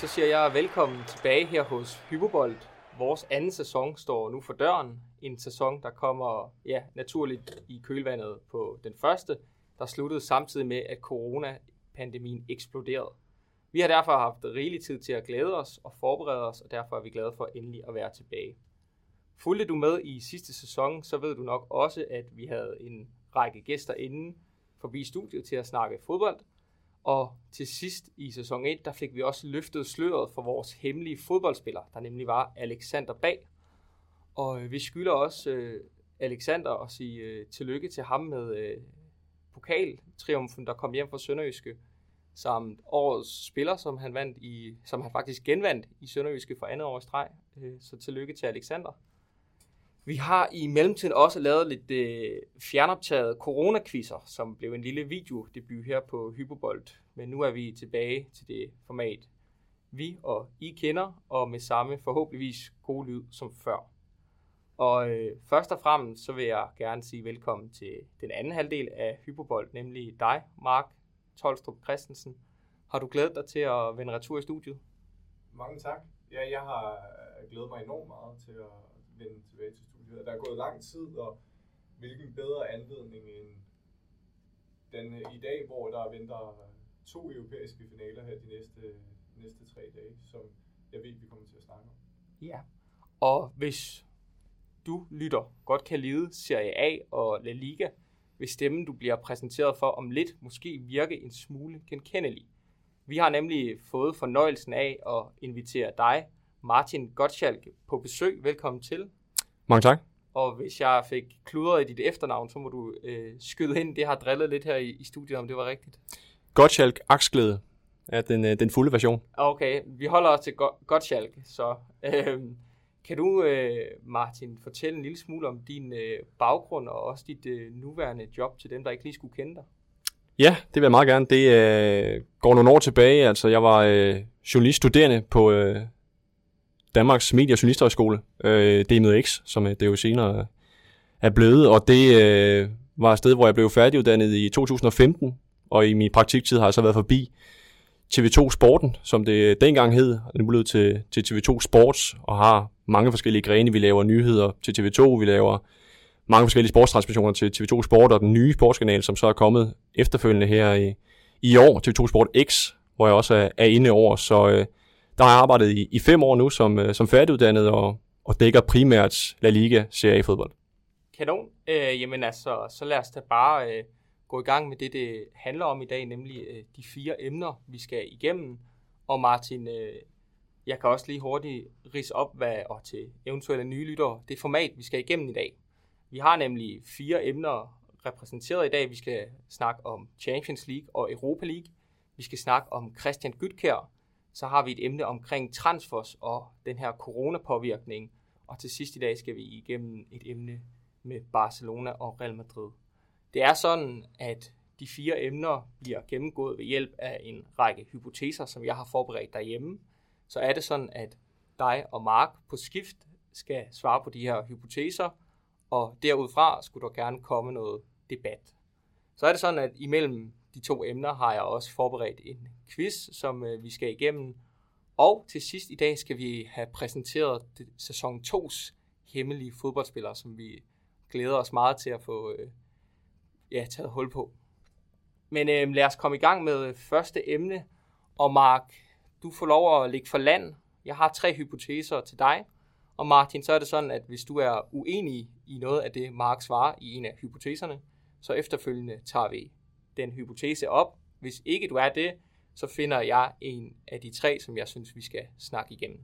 så siger jeg velkommen tilbage her hos Hypobold. Vores anden sæson står nu for døren. En sæson, der kommer ja, naturligt i kølvandet på den første, der sluttede samtidig med, at coronapandemien eksploderede. Vi har derfor haft rigelig tid til at glæde os og forberede os, og derfor er vi glade for endelig at være tilbage. Fulgte du med i sidste sæson, så ved du nok også, at vi havde en række gæster inden forbi studiet til at snakke fodbold. Og til sidst i sæson 1, der fik vi også løftet sløret for vores hemmelige fodboldspiller, der nemlig var Alexander Bag. Og øh, vi skylder også øh, Alexander at sige øh, tillykke til ham med øh, pokaltriumfen, der kom hjem fra Sønderjyske, samt årets spiller, som han vandt i, som han faktisk genvandt i Sønderjyske for andet år i streg. Øh, så tillykke til Alexander. Vi har i mellemtiden også lavet lidt øh, fjernoptaget coronakvisser, som blev en lille videodebut her på Hypobold. Men nu er vi tilbage til det format, vi og I kender, og med samme forhåbentligvis gode lyd som før. Og øh, først og fremmest så vil jeg gerne sige velkommen til den anden halvdel af Hypobold, nemlig dig, Mark Tolstrup Christensen. Har du glædet dig til at vende retur i studiet? Mange tak. Ja, jeg har øh, glædet mig enormt meget til at vende tilbage til studiet. Der er gået lang tid, og hvilken bedre anledning end den øh, i dag, hvor der venter to europæiske finaler her de næste, næste tre dage, som jeg ved, vi kommer til at snakke om. Ja, og hvis du lytter godt kan lide Serie A og La Liga, vil stemmen, du bliver præsenteret for om lidt, måske virke en smule genkendelig. Vi har nemlig fået fornøjelsen af at invitere dig, Martin Gottschalk, på besøg. Velkommen til. Mange tak. Og hvis jeg fik kludret i dit efternavn, så må du øh, skyde ind. Det har drillet lidt her i, i studiet, om det var rigtigt. Gottschalk Aksglæde er den, øh, den fulde version. Okay, vi holder os til Go- Gottschalk. Så øh, kan du, øh, Martin, fortælle en lille smule om din øh, baggrund og også dit øh, nuværende job til dem, der ikke lige skulle kende dig? Ja, det vil jeg meget gerne. Det øh, går nogle år tilbage. Altså, jeg var øh, journaliststuderende på øh, Danmarks Medie- og Journalisthøjskole, øh, DMX, som øh, det jo senere er blevet, og det øh, var et sted, hvor jeg blev færdiguddannet i 2015, og i min praktiktid har jeg så været forbi TV2 Sporten, som det øh, dengang hed, og blev til, til TV2 Sports, og har mange forskellige grene. Vi laver nyheder til TV2, vi laver mange forskellige sportstransmissioner til TV2 Sport, og den nye sportskanal, som så er kommet efterfølgende her i, i år, TV2 Sport X, hvor jeg også er, er inde over, så øh, der har jeg arbejdet i, i fem år nu som, øh, som færdiguddannet og, og dækker primært La Liga Serie A fodbold. Kanon. Øh, jamen altså, så lad os da bare øh, gå i gang med det, det handler om i dag, nemlig øh, de fire emner, vi skal igennem. Og Martin, øh, jeg kan også lige hurtigt rise op, hvad, og til eventuelle nye lyttere, det format, vi skal igennem i dag. Vi har nemlig fire emner repræsenteret i dag. Vi skal snakke om Champions League og Europa League. Vi skal snakke om Christian Gytkær, så har vi et emne omkring transfers og den her coronapåvirkning. Og til sidst i dag skal vi igennem et emne med Barcelona og Real Madrid. Det er sådan, at de fire emner bliver gennemgået ved hjælp af en række hypoteser, som jeg har forberedt derhjemme. Så er det sådan, at dig og Mark på skift skal svare på de her hypoteser, og derudfra skulle der gerne komme noget debat. Så er det sådan, at imellem de to emner har jeg også forberedt en quiz, som øh, vi skal igennem. Og til sidst i dag skal vi have præsenteret det, sæson 2's hemmelige fodboldspillere, som vi glæder os meget til at få øh, ja, taget hul på. Men øh, lad os komme i gang med øh, første emne. Og Mark, du får lov at ligge for land. Jeg har tre hypoteser til dig. Og Martin, så er det sådan, at hvis du er uenig i noget af det, Mark svarer i en af hypoteserne, så efterfølgende tager vi den hypotese op. Hvis ikke du er det, så finder jeg en af de tre, som jeg synes, vi skal snakke igennem.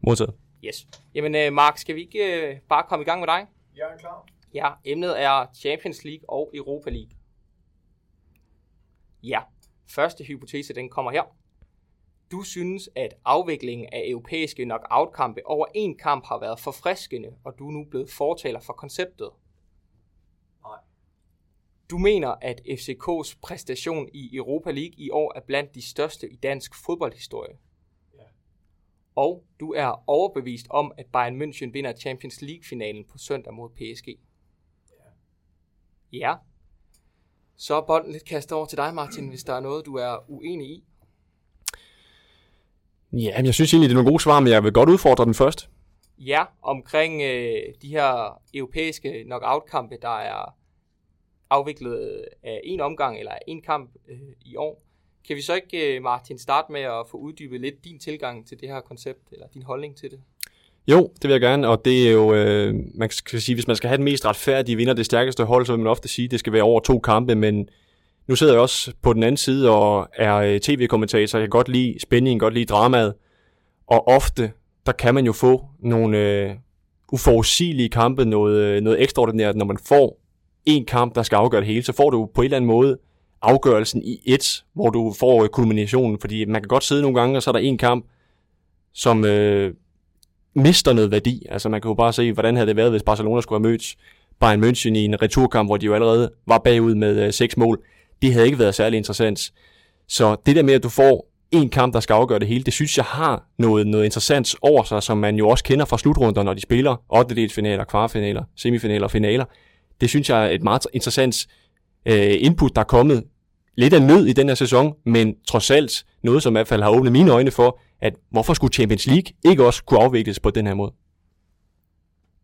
Modtaget. Yes. Jamen, øh, Mark, skal vi ikke øh, bare komme i gang med dig? Jeg er klar. Ja, emnet er Champions League og Europa League. Ja, første hypotese, den kommer her. Du synes, at afviklingen af europæiske knockout-kampe over en kamp har været forfriskende, og du er nu blevet fortaler for konceptet. Du mener, at FCK's præstation i Europa League i år er blandt de største i dansk fodboldhistorie. Ja. Og du er overbevist om, at Bayern München vinder Champions League-finalen på søndag mod PSG. Ja. Ja. Så er bolden lidt kastet over til dig, Martin, hvis der er noget, du er uenig i. Ja, men jeg synes egentlig, det er nogle gode svar, men jeg vil godt udfordre den først. Ja, omkring øh, de her europæiske knockout-kampe, der er afviklet øh, af en omgang eller en kamp øh, i år. Kan vi så ikke, øh, Martin, starte med at få uddybet lidt din tilgang til det her koncept, eller din holdning til det? Jo, det vil jeg gerne, og det er jo, øh, man skal sige, hvis man skal have den mest retfærdige vinder, det stærkeste hold, så vil man ofte sige, at det skal være over to kampe, men nu sidder jeg også på den anden side og er øh, tv-kommentator, jeg kan godt lide spændingen, godt lide dramaet, og ofte, der kan man jo få nogle øh, uforudsigelige kampe, noget, noget ekstraordinært, når man får en kamp, der skal afgøre det hele, så får du på en eller anden måde afgørelsen i et, hvor du får øh, kulminationen, fordi man kan godt sidde nogle gange, og så er der en kamp, som øh, mister noget værdi. Altså man kan jo bare se, hvordan havde det været, hvis Barcelona skulle have mødt Bayern München i en returkamp, hvor de jo allerede var bagud med øh, seks mål. Det havde ikke været særlig interessant. Så det der med, at du får en kamp, der skal afgøre det hele, det synes jeg har noget, noget interessant over sig, som man jo også kender fra slutrunder, når de spiller 8. finaler, kvartfinaler, semifinaler og finaler. Det synes jeg er et meget interessant øh, input, der er kommet lidt af nød i den her sæson, men trods alt noget, som i hvert fald har åbnet mine øjne for, at hvorfor skulle Champions League ikke også kunne afvikles på den her måde?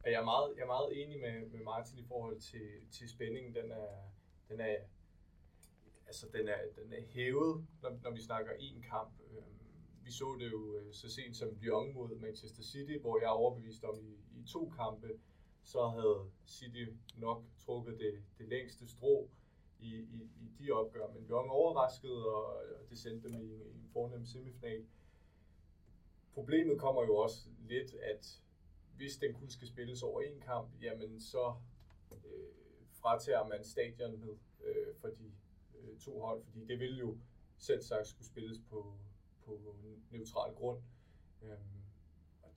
Jeg er meget, jeg er meget enig med, med Martin i forhold til, til spændingen. Den er, den er, altså den er, den er hævet, når, når vi snakker en kamp. Øhm, vi så det jo øh, så sent som Lyon mod Manchester City, hvor jeg er overbevist om i, i to kampe, så havde City nok trukket det, det længste strå i, i, i de opgør. Men Lyon overraskede, og, og det sendte dem i, i en fornem semifinal. Problemet kommer jo også lidt, at hvis den kun skal spilles over en kamp, jamen så øh, fratager man stadionet øh, for de øh, to hold, fordi det vil jo selv sagt skulle spilles på, på neutral grund. Øhm,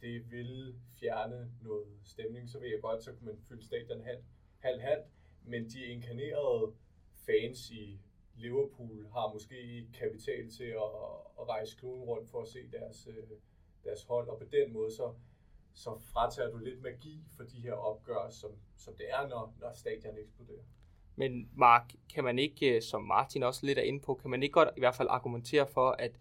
det vil fjerne noget stemning, så ved jeg godt, så kunne man fylde stadion halv, halv, men de inkarnerede fans i Liverpool har måske ikke kapital til at, at rejse kloden rundt for at se deres, øh, deres hold, og på den måde så, så fratager du lidt magi for de her opgør, som, som det er, når, når stadion eksploderer. Men Mark, kan man ikke, øh, som Martin også lidt er inde på, kan man ikke godt i hvert fald argumentere for, at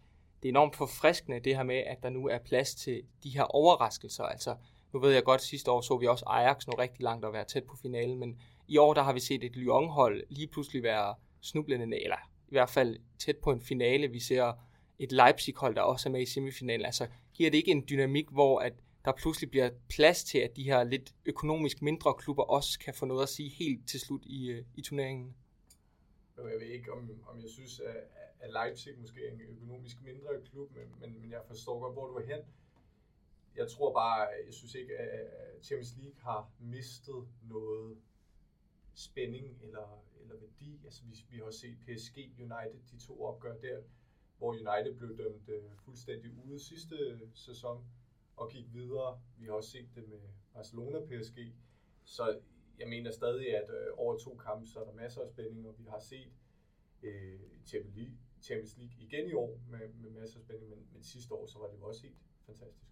det er enormt forfriskende det her med, at der nu er plads til de her overraskelser. Altså, nu ved jeg godt, at sidste år så vi også Ajax nå rigtig langt og være tæt på finalen, men i år der har vi set et Lyon-hold lige pludselig være snublende, eller i hvert fald tæt på en finale. Vi ser et Leipzig-hold, der også er med i semifinalen. Altså, giver det ikke en dynamik, hvor at der pludselig bliver plads til, at de her lidt økonomisk mindre klubber også kan få noget at sige helt til slut i, øh, i turneringen? Jeg ved ikke, om, om jeg synes, at, at Leipzig måske er en økonomisk mindre klub, men, men, men jeg forstår godt, hvor du er hen. Jeg tror bare, jeg synes ikke, at Champions League har mistet noget spænding eller, eller værdi. Altså, vi, vi har set PSG United, de to opgør der, hvor United blev dømt øh, fuldstændig ude sidste sæson og gik videre. Vi har også set det med Barcelona PSG. Så jeg mener stadig, at øh, over to kampe, så er der masser af spænding, og vi har set uh, Champions, League, Champions League igen i år med, med masser af spænding, men, men sidste år, så var det jo også helt fantastisk.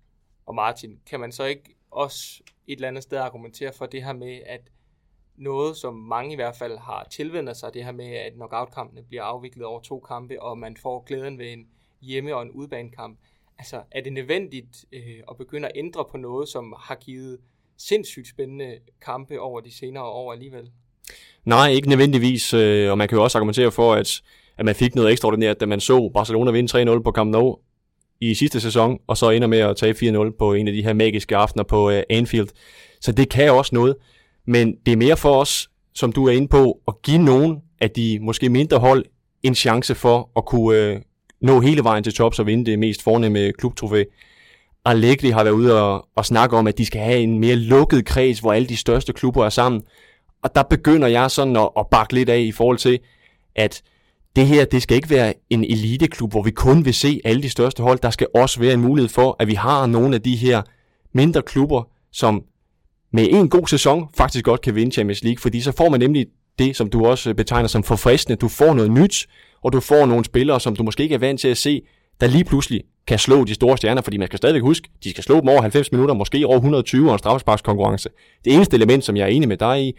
Og Martin, kan man så ikke også et eller andet sted argumentere for det her med, at noget, som mange i hvert fald har tilvendt sig, det her med, at knockout-kampene bliver afviklet over to kampe, og man får glæden ved en hjemme- og en udbanekamp. Altså, er det nødvendigt øh, at begynde at ændre på noget, som har givet sindssygt spændende kampe over de senere år alligevel? Nej, ikke nødvendigvis, øh, og man kan jo også argumentere for, at, at man fik noget ekstraordinært, da man så Barcelona vinde 3-0 på Camp Nou i sidste sæson, og så ender med at tage 4-0 på en af de her magiske aftener på øh, Anfield. Så det kan også noget. Men det er mere for os, som du er inde på, at give nogen af de måske mindre hold en chance for at kunne øh, nå hele vejen til tops og vinde det mest fornemme klubtrofæ. Allegri har været ude og, og snakke om, at de skal have en mere lukket kreds, hvor alle de største klubber er sammen. Og der begynder jeg sådan at, at bakke lidt af i forhold til, at det her, det skal ikke være en eliteklub, hvor vi kun vil se alle de største hold. Der skal også være en mulighed for, at vi har nogle af de her mindre klubber, som med en god sæson faktisk godt kan vinde Champions League, fordi så får man nemlig det, som du også betegner som forfriskende. Du får noget nyt, og du får nogle spillere, som du måske ikke er vant til at se, der lige pludselig kan slå de store stjerner, fordi man skal stadigvæk huske, de skal slå dem over 90 minutter, måske over 120 og en straffesparkskonkurrence. Det eneste element, som jeg er enig med dig i,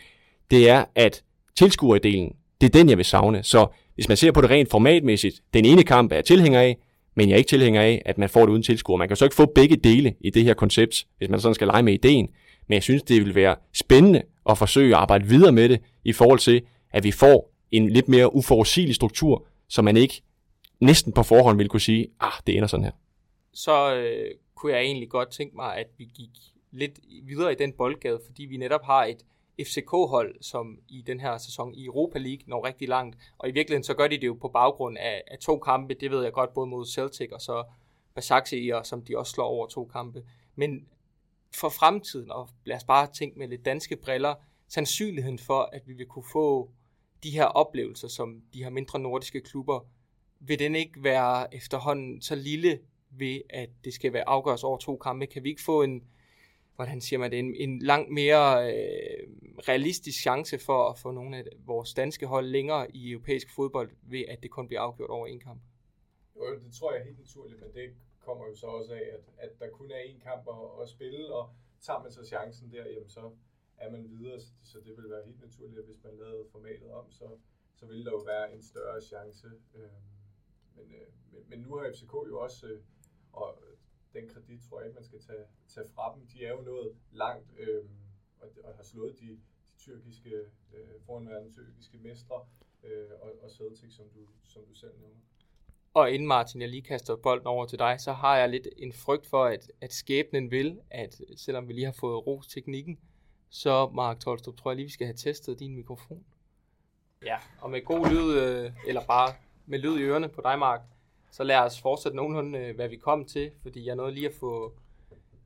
det er, at tilskuerdelen, det er den, jeg vil savne. Så hvis man ser på det rent formatmæssigt, den ene kamp er jeg tilhænger af, men jeg er ikke tilhænger af, at man får det uden tilskuer. Man kan så ikke få begge dele i det her koncept, hvis man sådan skal lege med ideen, men jeg synes, det vil være spændende at forsøge at arbejde videre med det, i forhold til, at vi får en lidt mere uforudsigelig struktur, så man ikke næsten på forhånd vil kunne sige, ah, det ender sådan her. Så øh, kunne jeg egentlig godt tænke mig, at vi gik lidt videre i den boldgade, fordi vi netop har et FCK-hold, som i den her sæson i Europa League når rigtig langt. Og i virkeligheden så gør de det jo på baggrund af, af to kampe, det ved jeg godt, både mod Celtic og så Basaksehir, som de også slår over to kampe. Men for fremtiden, og lad os bare tænke med lidt danske briller, sandsynligheden for, at vi vil kunne få de her oplevelser, som de her mindre nordiske klubber, vil den ikke være efterhånden så lille ved, at det skal være afgøres over to kampe? Kan vi ikke få en, hvordan siger man det, en, en langt mere øh, realistisk chance for at få nogle af vores danske hold længere i europæisk fodbold, ved at det kun bliver afgjort over en kamp? Jo, det tror jeg er helt naturligt, men det kommer jo så også af, at, at der kun er én kamp at, at spille, og tager man så chancen der, jamen så er man videre, så det vil være helt naturligt, at hvis man lavede formatet om, så, så ville der jo være en større chance. Øh, men, øh, men, men nu har FCK jo også, øh, og den kredit tror jeg ikke, man skal tage, tage fra dem. De er jo nået langt øh, og, og har slået de, de tyrkiske, øh, foranværende tyrkiske mestre øh, og, og Celtic, som du, som du selv nævner. Og inden Martin, jeg lige kaster bolden over til dig, så har jeg lidt en frygt for, at, at skæbnen vil, at selvom vi lige har fået ros teknikken, så Mark Tolstrup, tror jeg lige, vi skal have testet din mikrofon. Ja, og med god lyd, øh, eller bare med lyd i ørerne på dig, Mark, så lad os fortsætte nogenlunde, øh, hvad vi kom til, fordi jeg nåede lige at få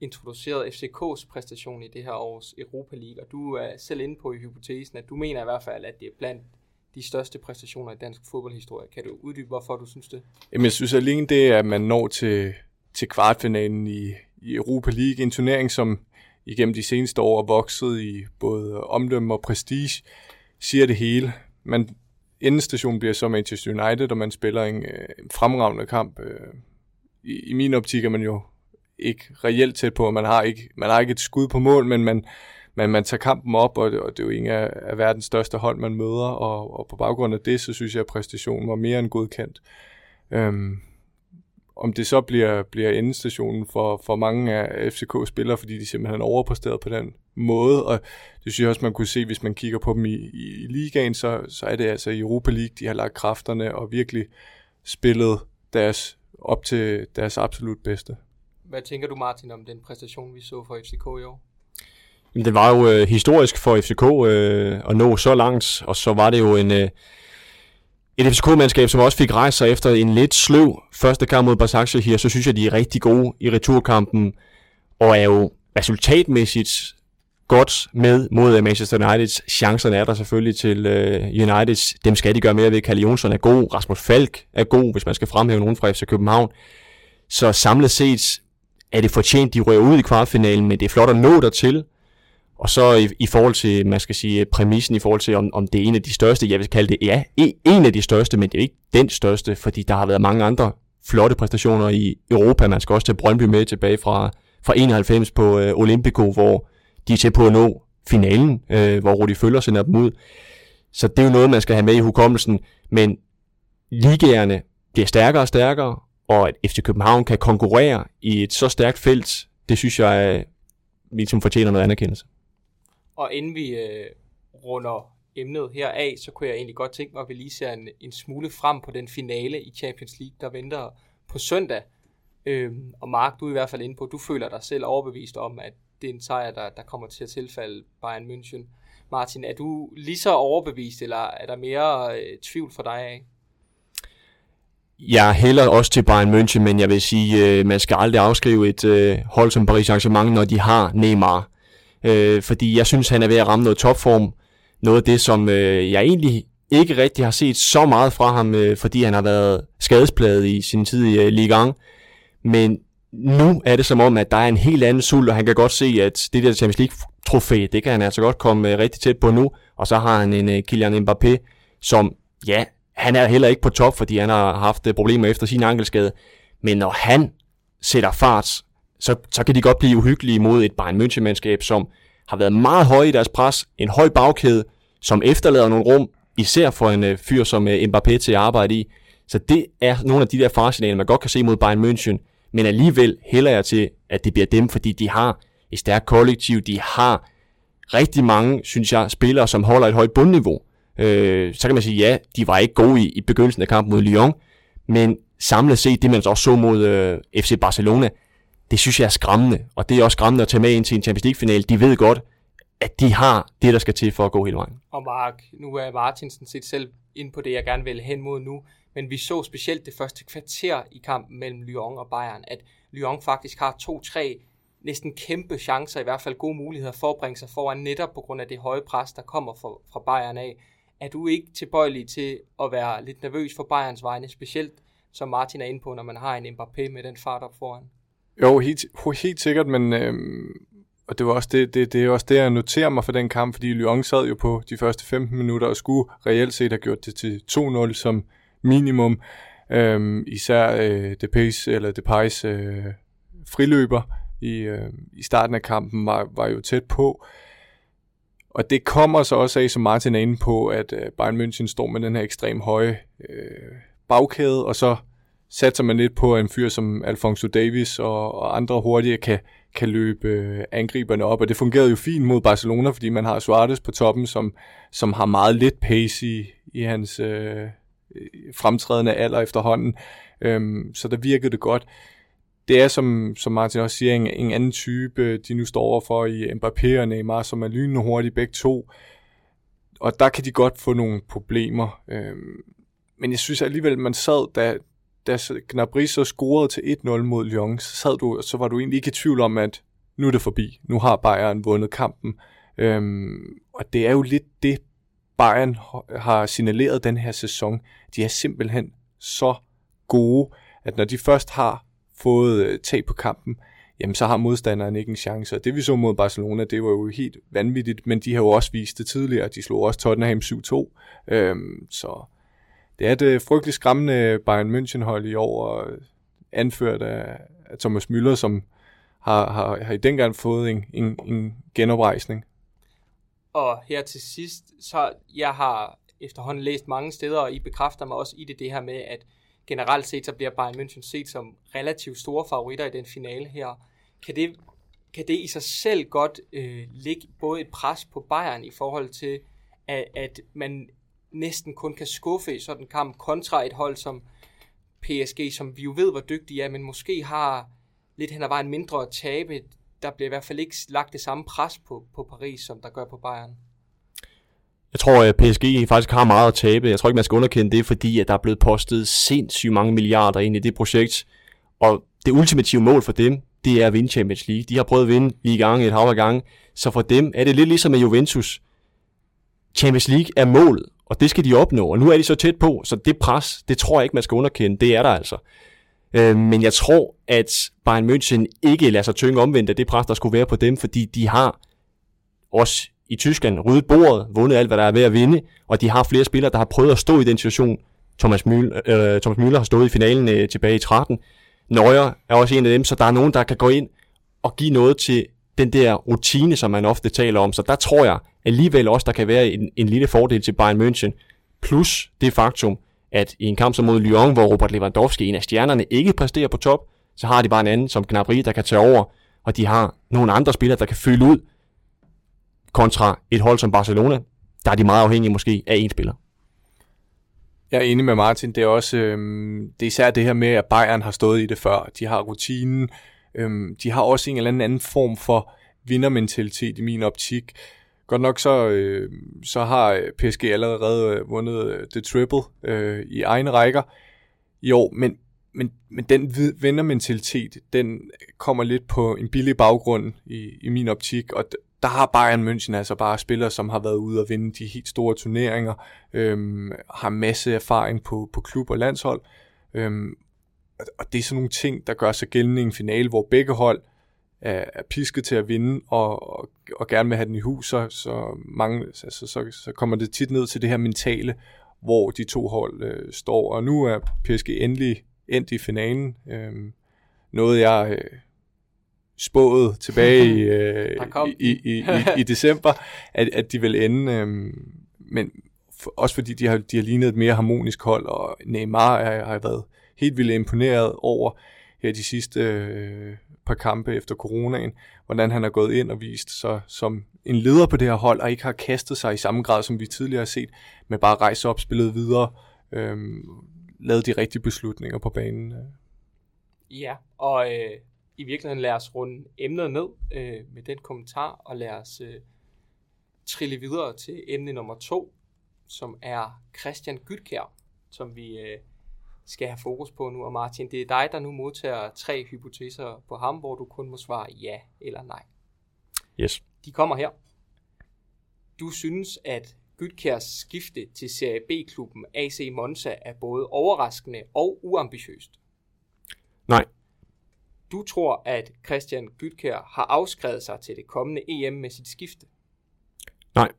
introduceret FCK's præstation i det her års Europa League, og du er selv inde på i hypotesen, at du mener i hvert fald, at det er blandt de største præstationer i dansk fodboldhistorie. Kan du uddybe, hvorfor du synes det? Jamen, jeg synes alene det, at man når til, til kvartfinalen i, i Europa League, en turnering, som igennem de seneste år er vokset i både omdømme og prestige, siger det hele. Man endestation bliver så Manchester United, og man spiller en, øh, en fremragende kamp. Øh, i, I min optik er man jo ikke reelt tæt på, man har ikke, man har ikke et skud på mål, men man, man, man tager kampen op, og det, og det er jo en af, af verdens største hold, man møder, og, og på baggrund af det, så synes jeg, at præstationen var mere end godkendt. Øhm, om det så bliver, bliver endestationen for, for mange af FCK-spillere, fordi de simpelthen overpræsteret på den måde, og det synes jeg også, man kunne se, hvis man kigger på dem i, i, i ligaen, så, så er det altså i Europa League, de har lagt kræfterne og virkelig spillet deres, op til deres absolut bedste. Hvad tænker du, Martin, om den præstation, vi så for FCK i år? Det var jo øh, historisk for FCK øh, at nå så langt, og så var det jo en, øh, et FCK-mandskab, som også fik rejst sig efter en lidt sløv første kamp mod Basaksehir, her, så synes jeg, de er rigtig gode i returkampen, og er jo resultatmæssigt godt med mod Manchester Uniteds. Chancerne er der selvfølgelig til øh, uh, Uniteds. Dem skal de gøre mere ved. Kalle Jonsson er god. Rasmus Falk er god, hvis man skal fremhæve nogen fra FC København. Så samlet set er det fortjent, de rører ud i kvartfinalen, men det er flot at nå dertil. Og så i, i forhold til, man skal sige, præmissen i forhold til, om, om det er en af de største, jeg vil kalde det, ja, e, en af de største, men det er ikke den største, fordi der har været mange andre flotte præstationer i Europa. Man skal også tage Brøndby med tilbage fra, fra 91 på øh, Olympico, hvor de er til på at nå finalen, øh, hvor Rudi Føller sender dem ud. Så det er jo noget, man skal have med i hukommelsen, men ligagerne bliver stærkere og stærkere, og at FC København kan konkurrere i et så stærkt felt, det synes jeg, øh, ligesom fortjener noget anerkendelse. Og inden vi øh, runder emnet her af, så kunne jeg egentlig godt tænke mig, at vi lige ser en, en smule frem på den finale i Champions League, der venter på søndag. Øhm, og Mark, du er i hvert fald inde på, du føler dig selv overbevist om, at det er en sejr, der, der kommer til at tilfalde Bayern München. Martin, er du lige så overbevist, eller er der mere øh, tvivl for dig af? Jeg hælder også til Bayern München, men jeg vil sige, øh, man skal aldrig afskrive et øh, hold som Paris Saint-Germain, når de har Neymar øh, fordi jeg synes, han er ved at ramme noget topform. Noget af det, som øh, jeg egentlig ikke rigtig har set så meget fra ham, øh, fordi han har været skadespladet i sin tid i øh, Ligue 1. Men nu er det som om, at der er en helt anden sult, og han kan godt se, at det der Champions League-trofæ, det kan han altså godt komme øh, rigtig tæt på nu. Og så har han en øh, Kylian Mbappé, som, ja, han er heller ikke på top, fordi han har haft øh, problemer efter sin ankelskade. Men når han sætter fart, så, så kan de godt blive uhyggelige mod et Bayern München-mandskab, som har været meget høje i deres pres, en høj bagkæde, som efterlader nogle rum, især for en øh, fyr som øh, Mbappé til at arbejde i. Så det er nogle af de der faresignaler, man godt kan se mod Bayern München, men alligevel hælder jeg til, at det bliver dem, fordi de har et stærkt kollektiv, de har rigtig mange, synes jeg, spillere, som holder et højt bundniveau. Øh, så kan man sige, ja, de var ikke gode i, i begyndelsen af kampen mod Lyon, men samlet set, det man også så mod øh, FC Barcelona, det synes jeg er skræmmende, og det er også skræmmende at tage med ind til en Champions League-finale. De ved godt, at de har det, der skal til for at gå hele vejen. Og Mark, nu er Martinsen set selv ind på det, jeg gerne vil hen mod nu, men vi så specielt det første kvarter i kampen mellem Lyon og Bayern, at Lyon faktisk har to-tre næsten kæmpe chancer, i hvert fald gode muligheder for at bringe sig foran, netop på grund af det høje pres, der kommer fra, fra Bayern af. Er du ikke tilbøjelig til at være lidt nervøs for Bayerns vegne, specielt som Martin er inde på, når man har en Mbappé med den fart op foran? Jo, helt, helt sikkert, men øhm, og det var også det, det, det er også det, jeg noterer mig for den kamp, fordi Lyon sad jo på de første 15 minutter og skulle reelt set have gjort det til 2-0 som minimum. Øhm, især øh, Depay's, eller Depay's øh, friløber i, øh, i starten af kampen var, var jo tæt på. Og det kommer så også af, som Martin er inde på, at øh, Bayern München står med den her ekstrem høje øh, bagkæde, og så satser man lidt på, at en fyr som Alfonso Davis og, og andre hurtige kan, kan løbe øh, angriberne op, og det fungerede jo fint mod Barcelona, fordi man har Suarez på toppen, som, som har meget lidt pace i, i hans øh, fremtrædende alder efterhånden, øhm, så der virkede det godt. Det er, som, som Martin også siger, en, en anden type, de nu står overfor i Mbappé og Neymar, som er lynende hurtige begge to, og der kan de godt få nogle problemer. Øhm, men jeg synes alligevel, man sad, da, da Gnabry så scorede til 1-0 mod Lyon, så, sad du, så var du egentlig ikke i tvivl om, at nu er det forbi. Nu har Bayern vundet kampen. Øhm, og det er jo lidt det, Bayern har signaleret den her sæson. De er simpelthen så gode, at når de først har fået øh, tag på kampen, jamen så har modstanderen ikke en chance. Og det vi så mod Barcelona, det var jo helt vanvittigt, men de har jo også vist det tidligere. De slog også Tottenham 7-2. Øhm, så det er et øh, frygteligt skræmmende Bayern München-hold i år, øh, anført af, af Thomas Müller, som har, har, har i den gang fået en, en, en genoprejsning. Og her til sidst, så jeg har efterhånden læst mange steder, og I bekræfter mig også i det, det her med, at generelt set, så bliver Bayern München set som relativt store favoritter i den finale her. Kan det, kan det i sig selv godt øh, ligge både et pres på Bayern i forhold til, at, at man næsten kun kan skuffe i sådan en kamp kontra et hold som PSG, som vi jo ved, hvor dygtige er, men måske har lidt hen ad vejen mindre at tabe. Der bliver i hvert fald ikke lagt det samme pres på, på Paris, som der gør på Bayern. Jeg tror, at PSG faktisk har meget at tabe. Jeg tror ikke, man skal underkende det, fordi at der er blevet postet sindssygt mange milliarder ind i det projekt. Og det ultimative mål for dem, det er at vinde Champions League. De har prøvet at vinde lige gange et hav af gange. Så for dem er det lidt ligesom med Juventus. Champions League er målet, og det skal de opnå. Og nu er de så tæt på, så det pres, det tror jeg ikke, man skal underkende. Det er der altså. Øh, men jeg tror, at Bayern München ikke lader sig tynge omvendt af det pres, der skulle være på dem, fordi de har også i Tyskland ryddet bordet, vundet alt, hvad der er ved at vinde, og de har flere spillere, der har prøvet at stå i den situation. Thomas Müller, øh, Thomas Müller har stået i finalen øh, tilbage i 13. Nøjer er også en af dem, så der er nogen, der kan gå ind og give noget til den der rutine, som man ofte taler om. Så der tror jeg alligevel også, der kan være en, en lille fordel til Bayern München. Plus det faktum, at i en kamp som mod Lyon, hvor Robert Lewandowski, en af stjernerne, ikke præsterer på top, så har de bare en anden som Gnabry, der kan tage over, og de har nogle andre spillere, der kan fylde ud, kontra et hold som Barcelona, der er de meget afhængige måske af en spiller. Jeg er enig med Martin. Det er også øh, det er især det her med, at Bayern har stået i det før. De har rutinen. Øhm, de har også en eller anden, anden form for vindermentalitet i min optik. Godt nok så, øh, så har øh, PSG allerede øh, vundet øh, The Triple øh, i egne rækker i år, men, men, men den vindermentalitet, den kommer lidt på en billig baggrund i, i min optik, og der har Bayern München altså bare spillere, som har været ude og vinde de helt store turneringer, øhm, har masse erfaring på, på klub og landshold, øhm, og det er sådan nogle ting, der gør sig gældende i en finale, hvor begge hold er, er pisket til at vinde, og, og, og gerne vil have den i hus, så, så, mange, altså, så, så kommer det tit ned til det her mentale, hvor de to hold øh, står, og nu er PSG endelig endt i finalen, øhm, noget jeg... Øh, spået tilbage i, øh, i, i, i, i, i december, at, at de vil ende. Øh, men for, også fordi de har, de har lignet et mere harmonisk hold, og Neymar har, har været helt vildt imponeret over her de sidste øh, par kampe efter coronaen, hvordan han er gået ind og vist sig som en leder på det her hold, og ikke har kastet sig i samme grad, som vi tidligere har set, men bare rejse op, spillet videre, øh, lavet de rigtige beslutninger på banen. Øh. Ja, og øh, i virkeligheden lad os runde emnet ned øh, med den kommentar, og lad os øh, trille videre til emne nummer to, som er Christian Gytkær, som vi øh, skal have fokus på nu. Og Martin, det er dig, der nu modtager tre hypoteser på ham, hvor du kun må svare ja eller nej. Yes. De kommer her. Du synes, at Gytkærs skifte til Serie B-klubben AC Monza er både overraskende og uambitiøst. Nej. Du tror, at Christian Gytkær har afskrevet sig til det kommende EM med sit skifte. Nej.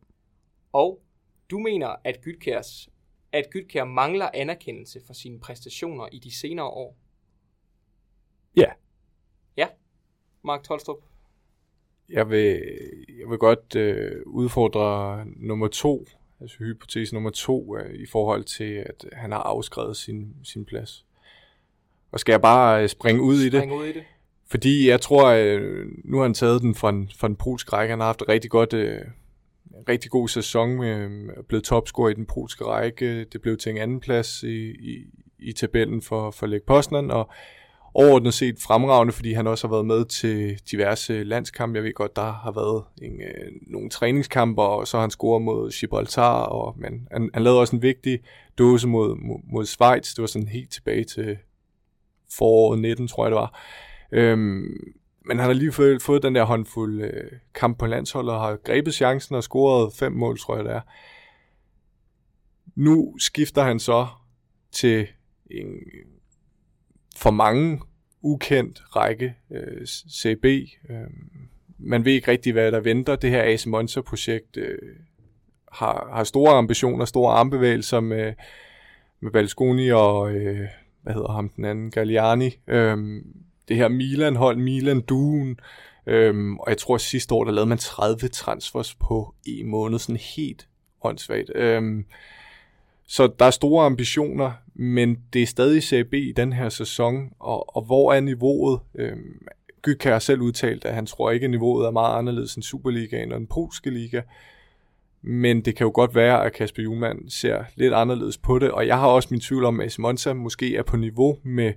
Og du mener, at Gytkærs at Gytkær mangler anerkendelse for sine præstationer i de senere år. Ja. Ja. Mark Tolstrup. Jeg vil, jeg vil godt øh, udfordre nummer to, altså hypotese nummer to, øh, i forhold til, at han har afskrevet sin, sin plads. Og skal jeg bare øh, springe ud i det? Spring ud i det. Fordi jeg tror, øh, nu har han taget den for en, for en polsk række. Han har haft rigtig godt, øh, rigtig god sæson, øh, blevet topscorer i den polske række. Det blev til en anden plads i, i, i tabellen for, for Lech Poznan, og overordnet set fremragende, fordi han også har været med til diverse landskampe. Jeg ved godt, der har været en, øh, nogle træningskampe, og så har han scoret mod Gibraltar, og, men han, han lavede også en vigtig dåse mod, mod, mod Schweiz. Det var sådan helt tilbage til foråret 19, tror jeg det var. Øhm, men han har lige fået, fået den der håndfuld øh, kamp på landsholdet, og har grebet chancen og scoret fem mål, tror jeg det er. Nu skifter han så til en for mange ukendt række øh, CB. Øh, man ved ikke rigtig, hvad der venter. Det her AC Monza-projekt øh, har, har store ambitioner, store armbevægelser med, med Balsconi og, øh, hvad hedder ham den anden, Galliani. Øh, det her Milan-hold, Milan-duen. Øhm, og jeg tror, at sidste år, der lavede man 30 transfers på en måned, sådan helt åndssvagt. Øhm, så der er store ambitioner, men det er stadig CB i den her sæson, og, og hvor er niveauet? Øhm, Gyk har selv udtalt, at han tror ikke, at niveauet er meget anderledes end Superligaen og den polske liga. Men det kan jo godt være, at Kasper Juhlmann ser lidt anderledes på det, og jeg har også min tvivl om, at Monza måske er på niveau med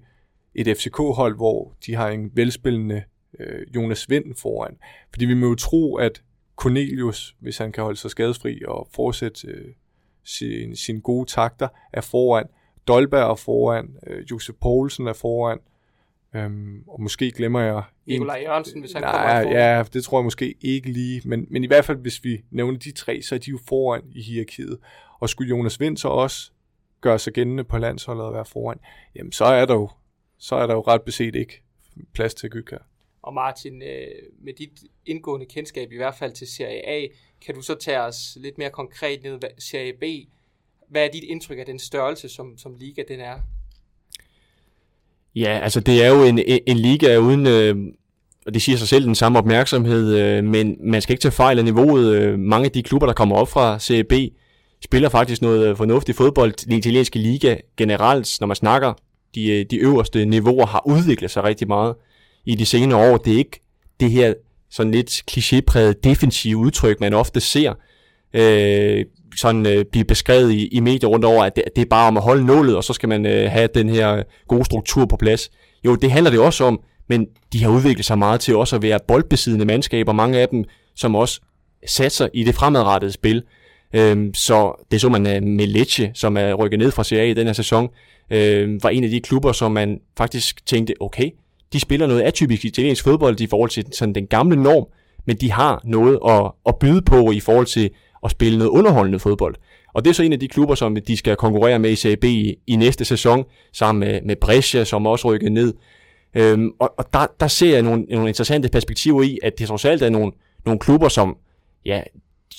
et FCK-hold, hvor de har en velspillende øh, Jonas Vind foran. Fordi vi må jo tro, at Cornelius, hvis han kan holde sig skadesfri og fortsætte øh, sin, sin gode takter, er foran. Dolberg er foran. Øh, Josef Poulsen er foran. Øhm, og måske glemmer jeg... Nikolaj Jørgensen, hvis han nej, kommer foran. Ja, det tror jeg måske ikke lige. Men, men i hvert fald, hvis vi nævner de tre, så er de jo foran i hierarkiet. Og skulle Jonas Vind så også gøre sig gældende på landsholdet og være foran, jamen så er der jo så er der jo ret beset ikke plads til Gyk her. Og Martin, øh, med dit indgående kendskab i hvert fald til Serie A, kan du så tage os lidt mere konkret ned i Serie B. Hvad er dit indtryk af den størrelse, som, som liga den er? Ja, altså det er jo en, en liga uden, øh, og det siger sig selv, den samme opmærksomhed, øh, men man skal ikke tage fejl af niveauet. Øh, mange af de klubber, der kommer op fra Serie B, spiller faktisk noget fornuftig fodbold. Den italienske liga generelt, når man snakker de, øh, de øverste niveauer har udviklet sig rigtig meget i de senere år. Det er ikke det her sådan lidt klichépræget defensive udtryk, man ofte ser øh, sådan øh, blive beskrevet i, i medier rundt over, at det, det er bare om at holde nålet, og så skal man øh, have den her gode struktur på plads. Jo, det handler det også om, men de har udviklet sig meget til også at være boldbesiddende mandskaber, mange af dem, som også satser i det fremadrettede spil. Øhm, så det så man øh, med Lecce, som er rykket ned fra Serie A i den her sæson øh, var en af de klubber, som man faktisk tænkte, okay, de spiller noget atypisk italiensk fodbold i forhold til sådan den gamle norm, men de har noget at, at byde på i forhold til at spille noget underholdende fodbold. Og det er så en af de klubber, som de skal konkurrere med i CB i, i næste sæson, sammen med, med Brescia, som også rykker ned. Øhm, og og der, der ser jeg nogle, nogle interessante perspektiver i, at det trods alt er nogle, nogle klubber, som, ja,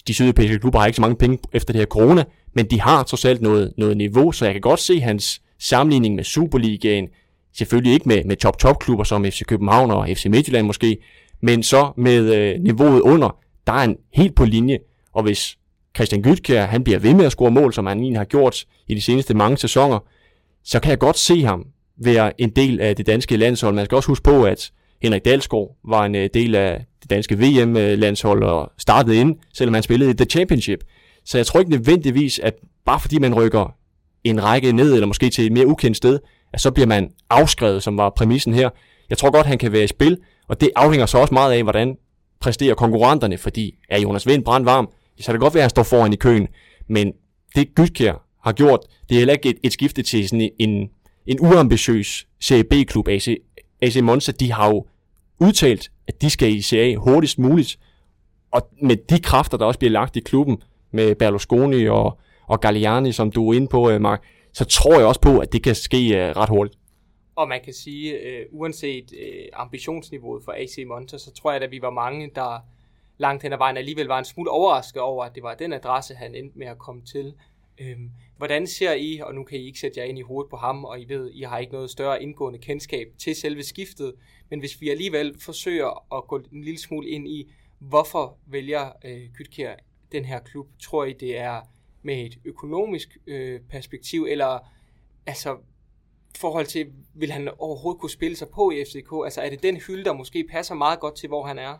de sydeuropæiske klubber har ikke så mange penge efter det her corona, men de har trods alt noget, noget niveau, så jeg kan godt se hans sammenligning med Superligaen, selvfølgelig ikke med, med top-top-klubber som FC København og FC Midtjylland måske, men så med øh, niveauet under, der er en helt på linje, og hvis Christian Gytkjær, han bliver ved med at score mål, som han egentlig har gjort i de seneste mange sæsoner, så kan jeg godt se ham være en del af det danske landshold. Man skal også huske på, at Henrik Dalsgaard var en øh, del af det danske VM-landshold og startede ind, selvom han spillede i The Championship. Så jeg tror ikke nødvendigvis, at bare fordi man rykker en række ned, eller måske til et mere ukendt sted, at så bliver man afskrevet, som var præmissen her. Jeg tror godt, han kan være i spil, og det afhænger så også meget af, hvordan præsterer konkurrenterne, fordi er Jonas Vind brandvarm, så kan det godt være, at han står foran i køen, men det Gytkjær har gjort, det er heller ikke et, et skifte til sådan en, en uambitiøs CB-klub. AC, AC Monza, de har jo udtalt, at de skal i Serie A hurtigst muligt, og med de kræfter, der også bliver lagt i klubben, med Berlusconi og, og Galliani, som du er inde på, øh, Mark, så tror jeg også på, at det kan ske øh, ret hurtigt. Og man kan sige, øh, uanset øh, ambitionsniveauet for AC Monza, så tror jeg, at vi var mange, der langt hen ad vejen alligevel var en smule overrasket over, at det var den adresse, han endte med at komme til. Øhm, hvordan ser I, og nu kan I ikke sætte jer ind i hovedet på ham, og I ved, I har ikke noget større indgående kendskab til selve skiftet, men hvis vi alligevel forsøger at gå en lille smule ind i, hvorfor vælger øh, Kytkær den her klub, tror I det er med et økonomisk øh, perspektiv, eller altså forhold til, vil han overhovedet kunne spille sig på i FCK? Altså er det den hylde, der måske passer meget godt til, hvor han er?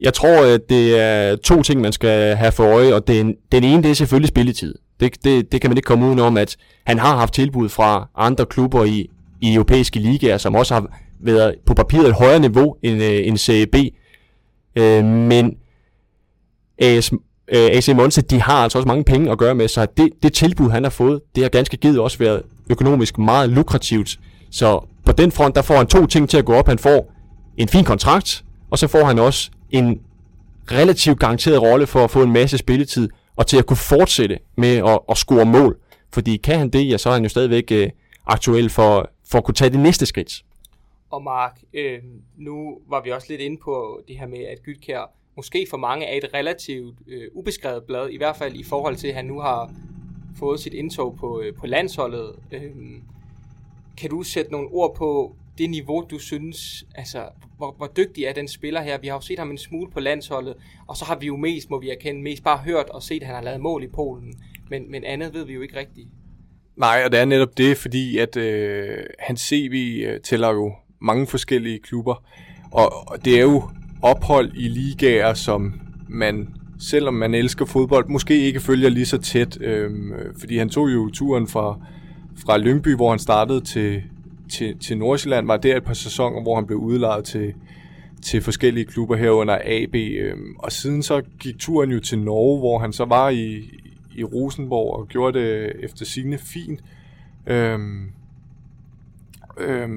Jeg tror, at det er to ting, man skal have for øje, og den, den ene, det er selvfølgelig spilletid. Det, det, det kan man ikke komme udenom, at han har haft tilbud fra andre klubber i, i europæiske ligaer, som også har været på papiret et højere niveau end, øh, end CB. Øh, men AS, øh, AC Monza, de har altså også mange penge at gøre med, så det, det tilbud, han har fået, det har ganske givet også været økonomisk meget lukrativt. Så på den front, der får han to ting til at gå op. Han får en fin kontrakt, og så får han også en relativt garanteret rolle for at få en masse spilletid, og til at kunne fortsætte med at, at score mål. Fordi kan han det, ja, så er han jo stadigvæk øh, aktuel for, for at kunne tage det næste skridt. Og Mark, øh, nu var vi også lidt inde på det her med, at Gytkær måske for mange er et relativt øh, ubeskrevet blad, i hvert fald i forhold til, at han nu har fået sit indtog på, øh, på landsholdet. Øh, kan du sætte nogle ord på det niveau, du synes, altså, hvor, hvor dygtig er den spiller her? Vi har jo set ham en smule på landsholdet, og så har vi jo mest, må vi erkende, mest bare hørt og set, at han har lavet mål i Polen. Men, men andet ved vi jo ikke rigtigt. Nej, og det er netop det, fordi at øh, hans CV øh, tæller jo mange forskellige klubber, og, og det er jo ophold i ligaer, som man, selvom man elsker fodbold, måske ikke følger lige så tæt, øh, fordi han tog jo turen fra, fra Lyngby, hvor han startede til, til, til Nordsjælland, var der et par sæsoner, hvor han blev udlejet til, til forskellige klubber herunder AB. øh, og siden så gik turen jo til Norge, hvor han så var i, i Rosenborg og gjorde det efter sine fint. Øh, øh,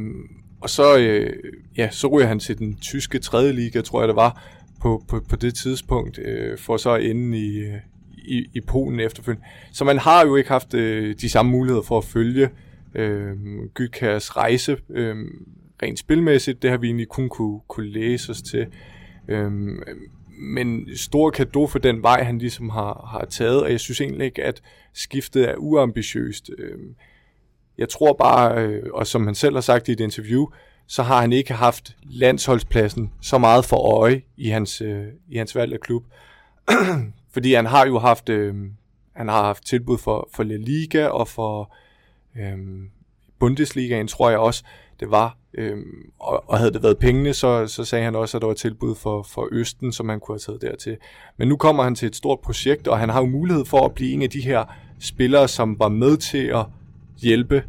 og så, øh, ja, så ryger han til den tyske 3. liga, tror jeg det var, på, på, på det tidspunkt, øh, for så at ende i, øh, i, i Polen efterfølgende. Så man har jo ikke haft øh, de samme muligheder for at følge øh, Gytkærs rejse øh, rent spilmæssigt. Det har vi egentlig kun kunne, kunne læse os til. Øh, men stor kado for den vej, han ligesom har, har taget, og jeg synes egentlig ikke, at skiftet er uambitiøst. Øh, jeg tror bare, øh, og som han selv har sagt i et interview, så har han ikke haft landsholdspladsen så meget for øje i hans, øh, i hans valg af klub. Fordi han har jo haft, øh, han har haft tilbud for, for La Liga og for øh, Bundesligaen tror jeg også, det var. Øh, og, og havde det været pengene, så, så sagde han også, at der var tilbud for, for Østen, som han kunne have taget dertil. Men nu kommer han til et stort projekt, og han har jo mulighed for at blive en af de her spillere, som var med til at hjælpe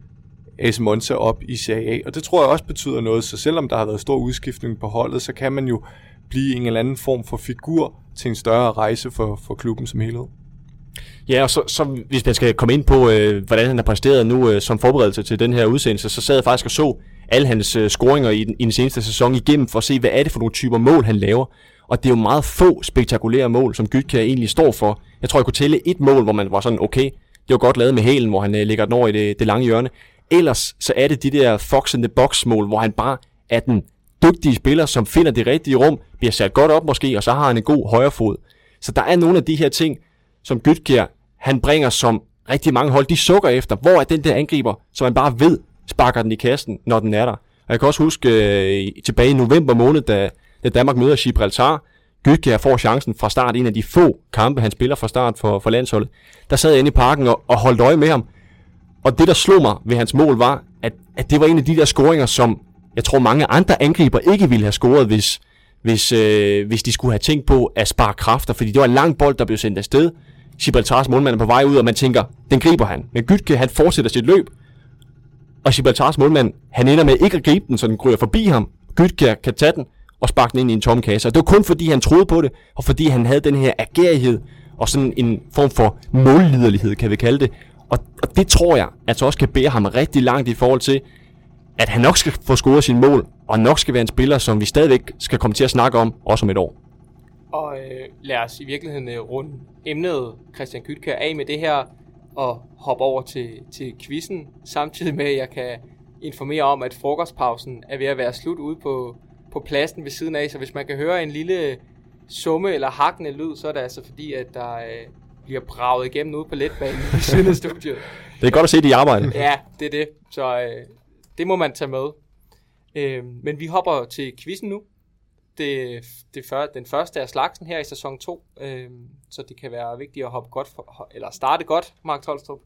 AS Monza op i Serie A. Og det tror jeg også betyder noget, så selvom der har været stor udskiftning på holdet, så kan man jo blive en eller anden form for figur til en større rejse for, for klubben som helhed. Ja, og så, så hvis man skal komme ind på, øh, hvordan han har præsteret nu øh, som forberedelse til den her udsendelse, så sad jeg faktisk og så alle hans øh, scoringer i den, i den seneste sæson igennem, for at se, hvad er det for nogle typer mål, han laver. Og det er jo meget få spektakulære mål, som Gytkær egentlig står for. Jeg tror, jeg kunne tælle et mål, hvor man var sådan, okay, det var godt lavet med hælen, hvor han øh, lægger den over i det, det lange hjørne. Ellers så er det de der fox in the box mål, hvor han bare er den dygtige spiller, som finder det rigtige rum, bliver sat godt op måske, og så har han en god højre fod. Så der er nogle af de her ting, som Gytkjær, han bringer som rigtig mange hold, de sukker efter. Hvor er den der angriber, som man bare ved, sparker den i kassen, når den er der. Og jeg kan også huske øh, tilbage i november måned, da, da Danmark møder Gibraltar, Gytkjær får chancen fra start, en af de få kampe, han spiller fra start for, for landsholdet. Der sad jeg inde i parken og, og holdt øje med ham. Og det, der slog mig ved hans mål, var, at, at det var en af de der scoringer, som jeg tror mange andre angriber ikke ville have scoret, hvis, hvis, øh, hvis de skulle have tænkt på at spare kræfter. Fordi det var en lang bold, der blev sendt afsted. Gibraltars målmand er på vej ud, og man tænker, den griber han. Men Gytke, han fortsætter sit løb. Og Gibraltars målmand, han ender med ikke at gribe den, så den kryger forbi ham. Gytke kan tage den og sparke den ind i en tom kasse. Og det var kun fordi, han troede på det, og fordi han havde den her agerighed, og sådan en form for målliderlighed, kan vi kalde det. Og, og det tror jeg, altså også kan bære ham rigtig langt i forhold til, at han nok skal få scoret sin mål, og nok skal være en spiller, som vi stadigvæk skal komme til at snakke om, også om et år. Og øh, lad os i virkeligheden øh, runde emnet Christian Gytkær af med det her, og hoppe over til, til quizzen, samtidig med at jeg kan informere om, at frokostpausen er ved at være slut ude på, på pladsen ved siden af, så hvis man kan høre en lille summe eller hakkende lyd, så er det altså fordi, at der øh, bliver braget igennem ude på letbanen i siden af studiet. Det er godt at se, de i arbejde. Ja, det er det. Så øh, det må man tage med. Øh, men vi hopper til quizzen nu. Det, det før, den første af slagsen her i sæson 2, øh, så det kan være vigtigt at hoppe godt for, eller starte godt, Mark Tolstrup.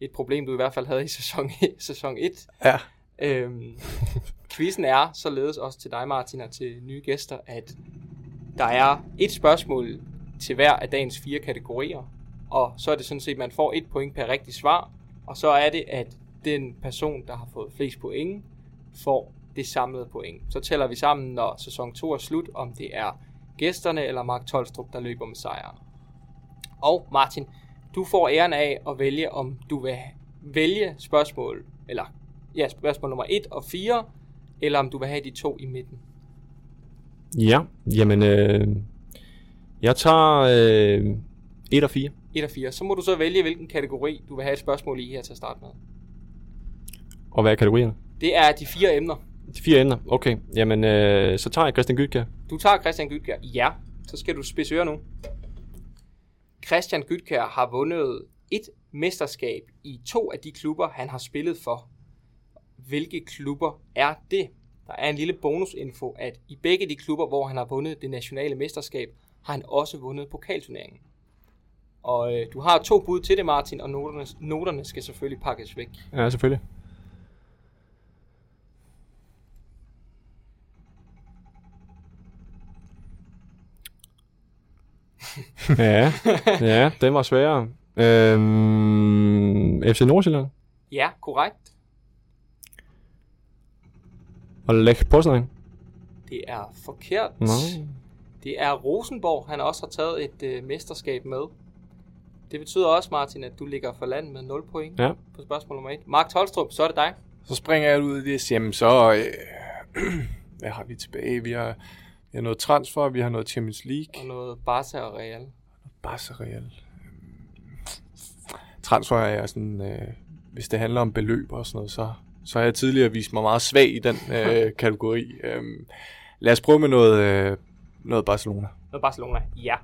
Et problem, du i hvert fald havde i sæson, sæson 1. Ja. Øhm, quizzen er således også til dig, Martin, og til nye gæster, at der er et spørgsmål til hver af dagens fire kategorier, og så er det sådan set, at man får et point per rigtig svar, og så er det, at den person, der har fået flest point, får det samlede point. Så tæller vi sammen, når sæson 2 er slut, om det er gæsterne eller Mark Tolstrup, der løber med sejren. Og Martin, du får æren af at vælge, om du vil vælge spørgsmål, eller ja, spørgsmål nummer 1 og 4, eller om du vil have de to i midten. Ja, jamen, øh, jeg tager øh, 1 og 4. 1 og 4. Så må du så vælge, hvilken kategori du vil have et spørgsmål i her til at starte med. Og hvad er kategorierne? Det er de fire emner. De fire emner, okay. Jamen, øh, så tager jeg Christian Gytkær. Du tager Christian Gytkær. Ja, så skal du spidse nu. Christian Gytkær har vundet et mesterskab i to af de klubber, han har spillet for. Hvilke klubber er det? Der er en lille bonusinfo, at i begge de klubber, hvor han har vundet det nationale mesterskab, har han også vundet pokalturneringen. Og øh, du har to bud til det, Martin, og noterne, noterne skal selvfølgelig pakkes væk. Ja, selvfølgelig. ja, ja, den var sværere. Øhm, FC Nordsjælland Ja, korrekt. Og Lech Poznan. Det er forkert. Nå. Det er Rosenborg, han også har taget et øh, mesterskab med. Det betyder også, Martin, at du ligger for land med 0 point Ja. på spørgsmål nummer 1. Mark Tolstrup, så er det dig. Så springer jeg ud i det, jamen så, øh, hvad har vi tilbage? Vi har, vi har noget transfer, vi har noget Champions League, Og noget Barca og Real. Barca Real. Øhm, Transfer er jeg sådan, øh, hvis det handler om beløb og sådan noget, så, så har jeg tidligere vist mig meget svag i den øh, kategori. Øhm, lad os prøve med noget, øh, noget Barcelona. Noget Barcelona, ja.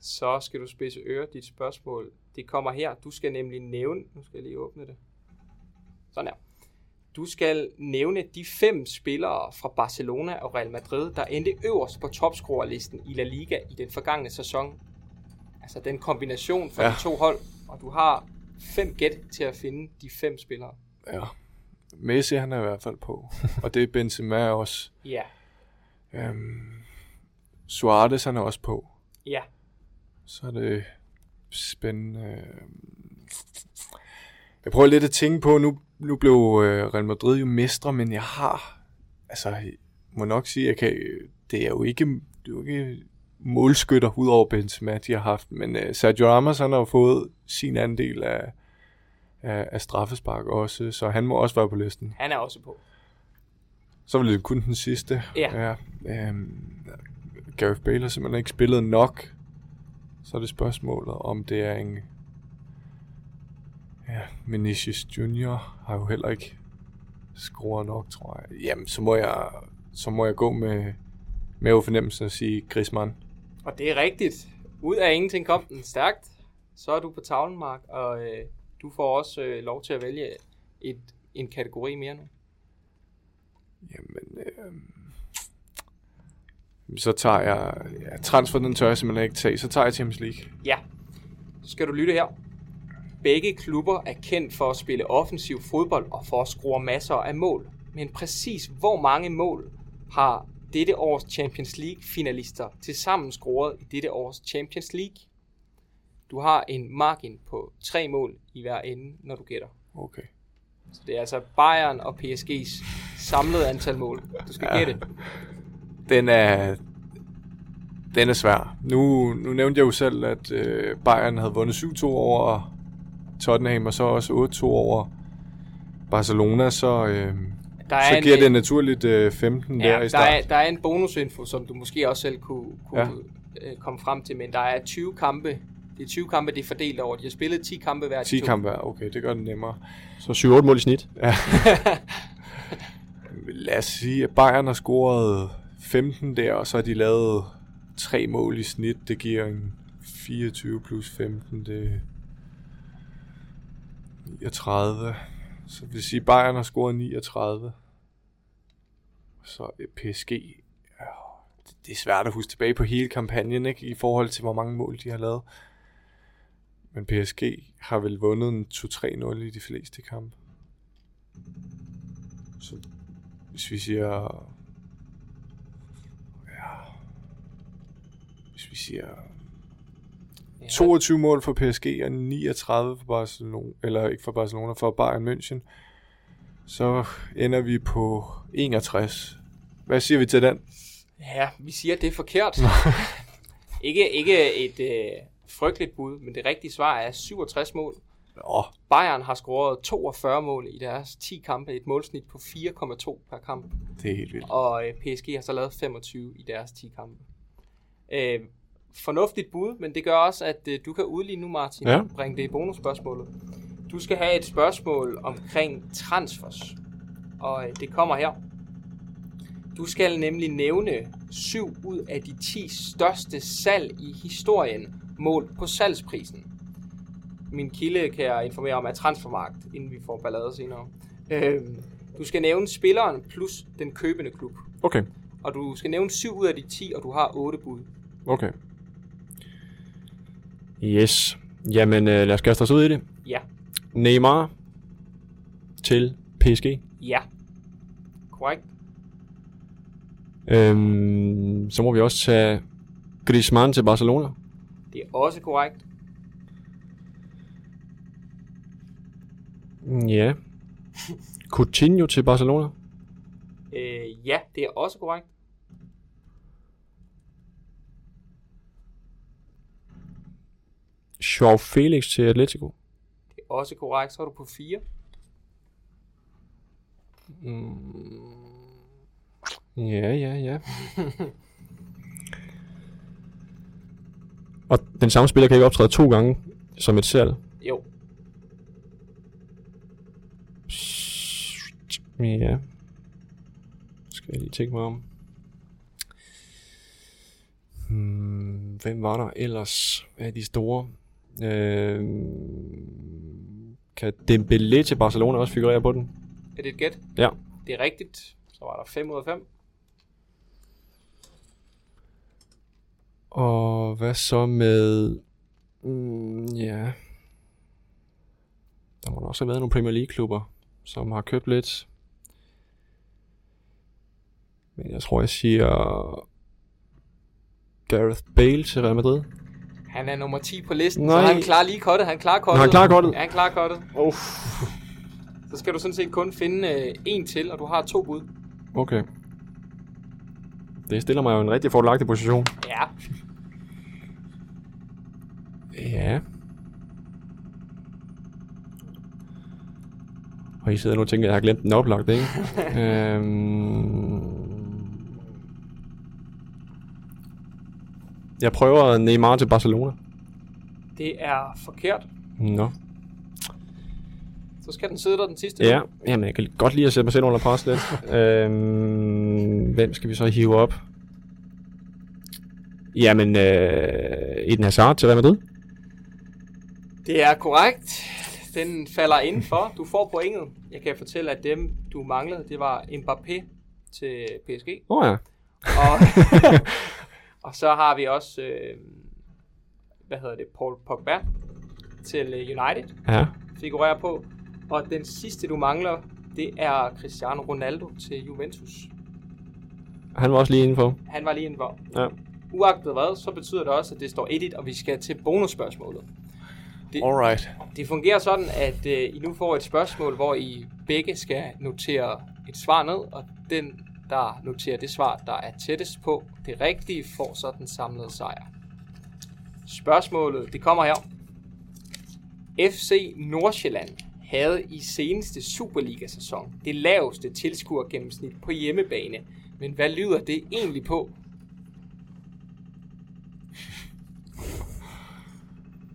Så skal du spidse øre dit spørgsmål. Det kommer her. Du skal nemlig nævne... Nu skal jeg lige åbne det. Sådan her. Du skal nævne de fem spillere fra Barcelona og Real Madrid, der endte øverst på topscorerlisten i La Liga i den forgangne sæson. Altså den kombination for ja. Ja. de to hold. Og du har fem gæt til at finde de fem spillere. Ja. Messi han er i hvert fald på, og det er Benzema også. Ja. Øhm, Suarez han er også på. Ja. Så er det spændende. øhm, Jeg prøver lidt at tænke på, nu, nu blev øh, Real Madrid jo mestre, men jeg har, altså, jeg må nok sige, jeg kan, det er jo ikke, det er jo ikke målskytter ud over Benzema, de har haft, men øh, Sergio Ramos, han har jo fået sin andel af, af, af straffespark også, så han må også være på listen. Han er også på. Så var det kun den sidste. Ja. ja øhm, Gareth Bale har simpelthen ikke spillet nok. Så er det spørgsmålet, om det er en... Ja, Vinicius Junior har jo heller ikke scoret nok, tror jeg. Jamen, så må jeg, så må jeg gå med, med fornemmelse og sige Griezmann. Og det er rigtigt. Ud af ingenting kom den stærkt. Så er du på tavlen, Mark, og øh, du får også øh, lov til at vælge et, en kategori mere nu. Jamen, øh, Så tager jeg... Ja, transfer, den tør jeg simpelthen ikke tage. Så tager jeg Champions League. Ja. Så skal du lytte her. Begge klubber er kendt for at spille offensiv fodbold og for at score masser af mål. Men præcis hvor mange mål har dette års Champions League finalister til sammen scoret i dette års Champions League? Du har en margin på tre mål i hver ende, når du gætter. Okay. Så det er altså Bayern og PSG's samlede antal mål. Du skal gætte. Den er... Den er svær. Nu, nu nævnte jeg jo selv, at øh, Bayern havde vundet 7-2 over Tottenham, og så også 8-2 over Barcelona, så, øh, Der så en, giver øh, det naturligt øh, 15 Ja, der i der start. er, der er en bonusinfo, som du måske også selv kunne, kunne ja. øh, komme frem til, men der er 20 kampe. Det er 20 kampe, det er fordelt over. De har spillet 10 kampe hver. de 10 to. kampe hver. Okay, det gør det nemmere. Så 7-8 mål i snit. Lad os sige, at Bayern har scoret 15 der, og så har de lavet tre mål i snit. Det giver en 24 plus 15, det er 39. Så det vil sige, at Bayern har scoret 39. Så øh, PSG, ja, det- det er svært at huske tilbage på hele kampagnen, ikke? I forhold til, hvor mange mål de har lavet. Men PSG har vel vundet en 2-3-0 i de fleste kampe. Så hvis vi siger... Ja, hvis vi siger Ja. 22 mål for PSG og 39 for Barcelona, eller ikke for Barcelona, for Bayern München, så ender vi på 61. Hvad siger vi til den? Ja, vi siger, at det er forkert. ikke, ikke et øh, frygteligt bud, men det rigtige svar er 67 mål. Åh, Bayern har scoret 42 mål i deres 10 kampe, et målsnit på 4,2 per kamp. det er helt vildt. Og øh, PSG har så lavet 25 i deres 10 kampe. Øh, fornuftigt bud, men det gør også, at øh, du kan udligne nu, Martin, ja. bringe det i bonusspørgsmålet. Du skal have et spørgsmål omkring transfers, og øh, det kommer her. Du skal nemlig nævne syv ud af de 10 største salg i historien, målt på salgsprisen. Min kilde kan jeg informere om er transfermarkt, inden vi får ballade senere. Øh, du skal nævne spilleren plus den købende klub. Okay, Og du skal nævne 7 ud af de 10, og du har 8 bud. okay. Yes. Jamen, øh, lad os kaste os ud i det. Ja. Neymar til PSG. Ja. Korrekt. Øhm, så må vi også tage Griezmann til Barcelona. Det er også korrekt. Ja. Coutinho til Barcelona. Øh, ja, det er også korrekt. Joao Felix til Atletico. Det er også korrekt. Så er du på 4. Ja, ja, ja. Og den samme spiller kan ikke optræde to gange som et salg. Jo. Ja. Skal jeg lige tænke mig om. Hmm, hvem var der ellers af de store? Øh, kan Dembélé til Barcelona også figurere på den? Er det et gæt? Ja. Det er rigtigt. Så var der 5 ud af 5. Og hvad så med... Mm, ja... Der må også have været nogle Premier League-klubber, som har købt lidt. Men jeg tror, jeg siger... Gareth Bale til Real Madrid. Han er nummer 10 på listen, Nej. så han klarer lige kottet. Han klarer kottet. han klarer kottet? Ja, han klarer kottet. Oh. Så skal du sådan set kun finde øh, en til, og du har to bud. Okay. Det stiller mig jo i en rigtig fordelagtig position. Ja. Ja. Og I sidder nu og tænker, at jeg har glemt den oplagt, ikke? øhm... Jeg prøver Neymar til Barcelona. Det er forkert. Nå. Så skal den sidde der den sidste. Ja, jamen jeg kan godt lide at sætte mig selv under pres lidt. øhm... Hvem skal vi så hive op? Jamen, øh... Eden Hazard til Real Madrid. Det er korrekt. Den falder indenfor. Du får pointet. Jeg kan fortælle, at dem, du manglede, det var Mbappé til PSG. Åh oh, ja. Og, og så har vi også, øh, hvad hedder det, Paul Pogba til United, Ja. figurerer på. Og den sidste, du mangler, det er Cristiano Ronaldo til Juventus. Han var også lige indenfor. Han var lige indenfor. Ja. Uagtet hvad, så betyder det også, at det står 1 og vi skal til bonusspørgsmålet. Det, Alright. det fungerer sådan, at øh, I nu får et spørgsmål, hvor I begge skal notere et svar ned, og den, der noterer det svar, der er tættest på det rigtige, får så den samlede sejr. Spørgsmålet, det kommer her. FC Nordsjælland havde i seneste Superliga-sæson det laveste tilskuergennemsnit på hjemmebane. Men hvad lyder det egentlig på?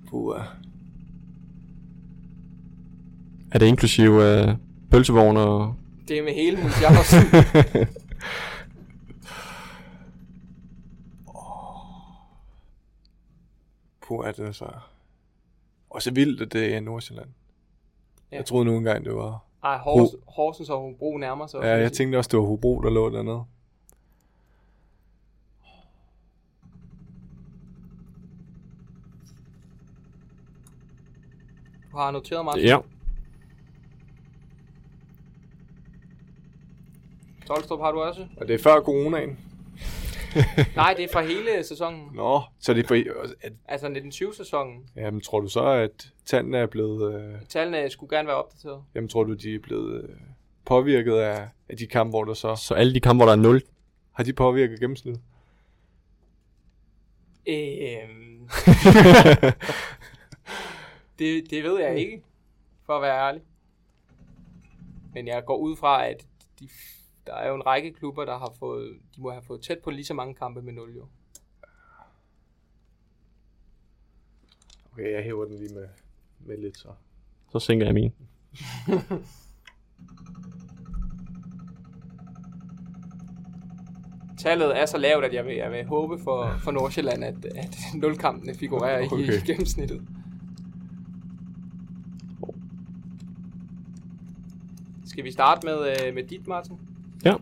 Puh. Er det inklusive øh, pølsevogn og... Det er med hele Multiausen. Puh, er det så... Og så vildt, at det er i Nordsjælland. Ja. Jeg troede nu engang, det var... Ej, Horsens, Horsens og Hobro nærmer sig. Ja, jeg tænkte også, det var Hobro, der lå dernede. Har noteret, Martin. Ja. Tolstrup har du også? Og det er før coronaen. Nej, det er fra hele sæsonen. Nå, så det er for... At, Altså 1920-sæsonen. jamen, tror du så, at tallene er blevet... Øh, Tallene skulle gerne være opdateret. jamen, tror du, de er blevet øh, påvirket af, af de kampe, hvor der så... Så alle de kampe, hvor der er 0. Har de påvirket gennemsnittet? Øhm, det, det ved jeg ikke, for at være ærlig. Men jeg går ud fra, at de, der er jo en række klubber, der har fået, de må have fået tæt på lige så mange kampe med 0 jo. Okay, jeg hæver den lige med, med lidt så. Så sænker jeg min. Tallet er så lavt, at jeg vil, jeg vil håbe for, for Nordsjælland, at, at 0-kampene figurerer okay. i gennemsnittet. Skal vi starte med, øh, med dit, Martin? Ja.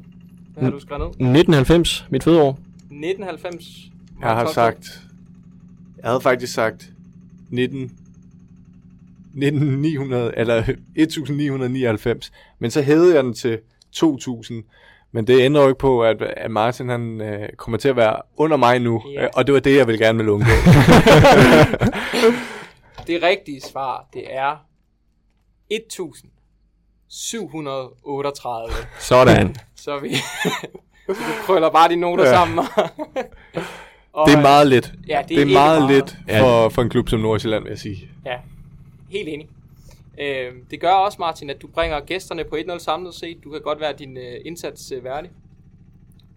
Hvad har du skrevet ned? 1990, mit fødeår. 1990. Jeg har Mark sagt... Jeg havde faktisk sagt 19... 1900, eller 1999, men så hævede jeg den til 2000, men det ændrer jo ikke på, at, at Martin han øh, kommer til at være under mig nu, Ja. øh, og det var det, jeg ville gerne vil undgå. Det rigtige svar, det er 1738. Sådan. Så vi, så du krøller bare de noter ja. Sammen. Og, det er meget lidt. Ja, det er det er meget, meget. lidt for, for en klub som Nordsjælland, vil jeg sige. Ja, helt enig. Øh, det gør også, Martin, at du bringer gæsterne på 1-0 samlet set. Du kan godt være din øh, indsats øh, værdig.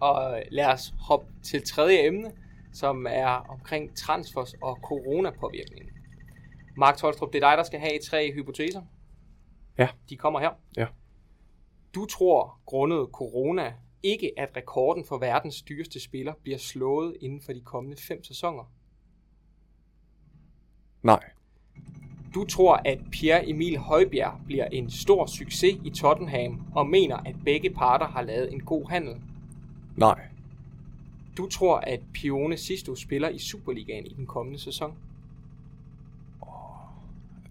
Og øh, lad os hoppe til tredje emne, som er omkring transfers og coronapåvirkning. Mark Tolstrup, det er dig, der skal have tre hypoteser. Ja. De kommer her. Ja. Du tror, grundet corona, ikke at rekorden for verdens dyreste spiller bliver slået inden for de kommende fem sæsoner. Nej. Du tror, at Pierre Emil Højbjerg bliver en stor succes i Tottenham, og mener, at begge parter har lavet en god handel. Nej. Du tror, at Pione Sisto spiller i Superligaen i den kommende sæson.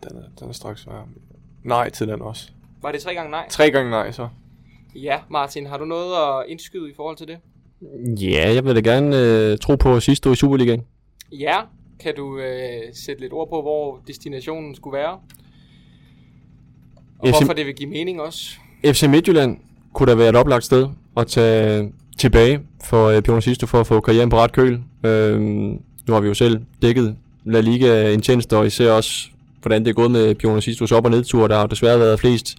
Den er, den er straks svær. Nej til den også. Var det tre gange nej? Tre gange nej, så. Ja, Martin, har du noget at indskyde i forhold til det? Ja, jeg vil da gerne øh, tro på sidste år i Superligaen. Ja, kan du øh, sætte lidt ord på, hvor destinationen skulle være? Og FC hvorfor det vil give mening også? FC Midtjylland kunne da være et oplagt sted at tage tilbage for øh, Pione Sisto for at få karrieren på ret køl. Øhm, nu har vi jo selv dækket La Liga intenst, og især også, hvordan det er gået med Bjørn Sistos op- og nedtur. Der har desværre været flest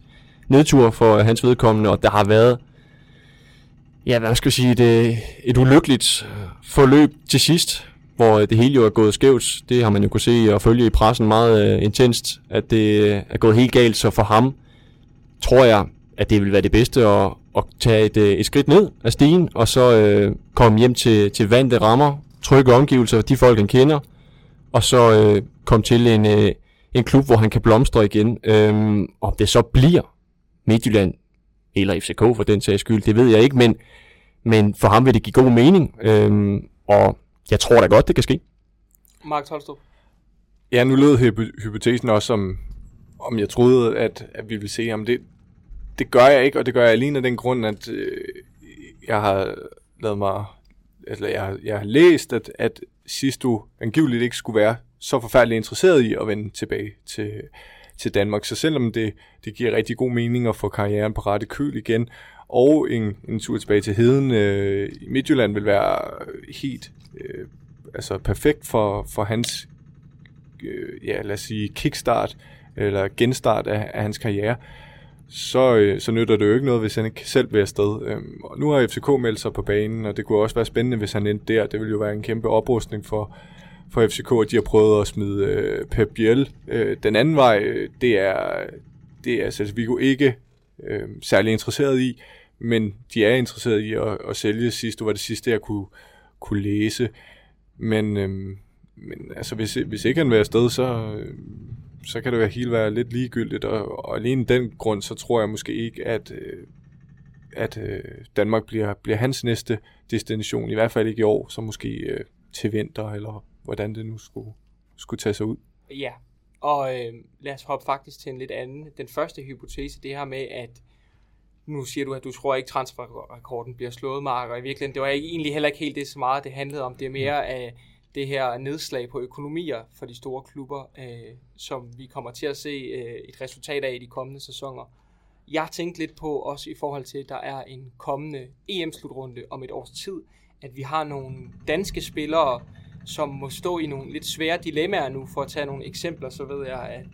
nedtur for hans vedkommende, og der har været, ja, hvad skal jeg sige, det, et ulykkeligt forløb til sidst, hvor det hele jo er gået skævt. Det har man jo kunne se og følge i pressen meget øh, intenst, at det øh, er gået helt galt, så for ham tror jeg, at det vil være det bedste at, at tage et, øh, et skridt ned af stigen, og så øh, komme hjem til, til vante rammer, trygge omgivelser, de folk han kender, og så øh, komme til en, øh, en klub, hvor han kan blomstre igen. Øhm, om det så bliver Midtjylland, eller FCK for den sags skyld, det ved jeg ikke, men, men for ham vil det give god mening, øh, og jeg tror da godt, det kan ske. Mark Tolstrup. Ja, nu lød hypo- hypotesen også om, om jeg troede, at, at vi ville se ham. Det, det gør jeg ikke, og det gør jeg alene af den grund, at øh, jeg har lavet mig, eller jeg, jeg har læst, at, at du angiveligt ikke skulle være så forfærdeligt interesseret i at vende tilbage til, til Danmark. Så selvom det, det giver rigtig god mening at få karrieren på rette køl igen, og en, en tur tilbage til Heden øh, i Midtjylland vil være helt øh, altså perfekt for, for hans øh, ja, lad os sige, kickstart eller genstart af, af hans karriere, så, øh, så nytter det jo ikke noget, hvis han ikke selv vil afsted. Øhm, og nu har FCK meldt sig på banen, og det kunne også være spændende, hvis han endte der. Det ville jo være en kæmpe oprustning for, for FCK, at de har prøvet at smide øh, Pep Biel. Øh, den anden vej, det er, det er Celso Vigo ikke øh, særlig interesseret i, men de er interesseret i at, at sælge sidst. Det var det sidste, jeg kunne, kunne læse. Men, øh, men altså, hvis, hvis ikke han vil afsted, så, øh, så kan det være helt være lidt ligegyldigt. Og, og alene den grund, så tror jeg måske ikke, at, øh, at øh, Danmark bliver, bliver hans næste destination. I hvert fald ikke i år, så måske øh, til vinter, eller hvordan det nu skulle, skulle tage sig ud. Ja, og øh, lad os hoppe faktisk til en lidt anden. Den første hypotese, det her med, at nu siger du, at du tror ikke, transferrekorden bliver slået, Mark, og i virkeligheden, det var egentlig heller ikke helt det så meget, det handlede om. Det er mere af det her nedslag på økonomier for de store klubber, øh, som vi kommer til at se øh, et resultat af i de kommende sæsoner. Jeg tænkte lidt på, også i forhold til, at der er en kommende EM-slutrunde om et års tid, at vi har nogle danske spillere, som må stå i nogle lidt svære dilemmaer nu. For at tage nogle eksempler, så ved jeg, at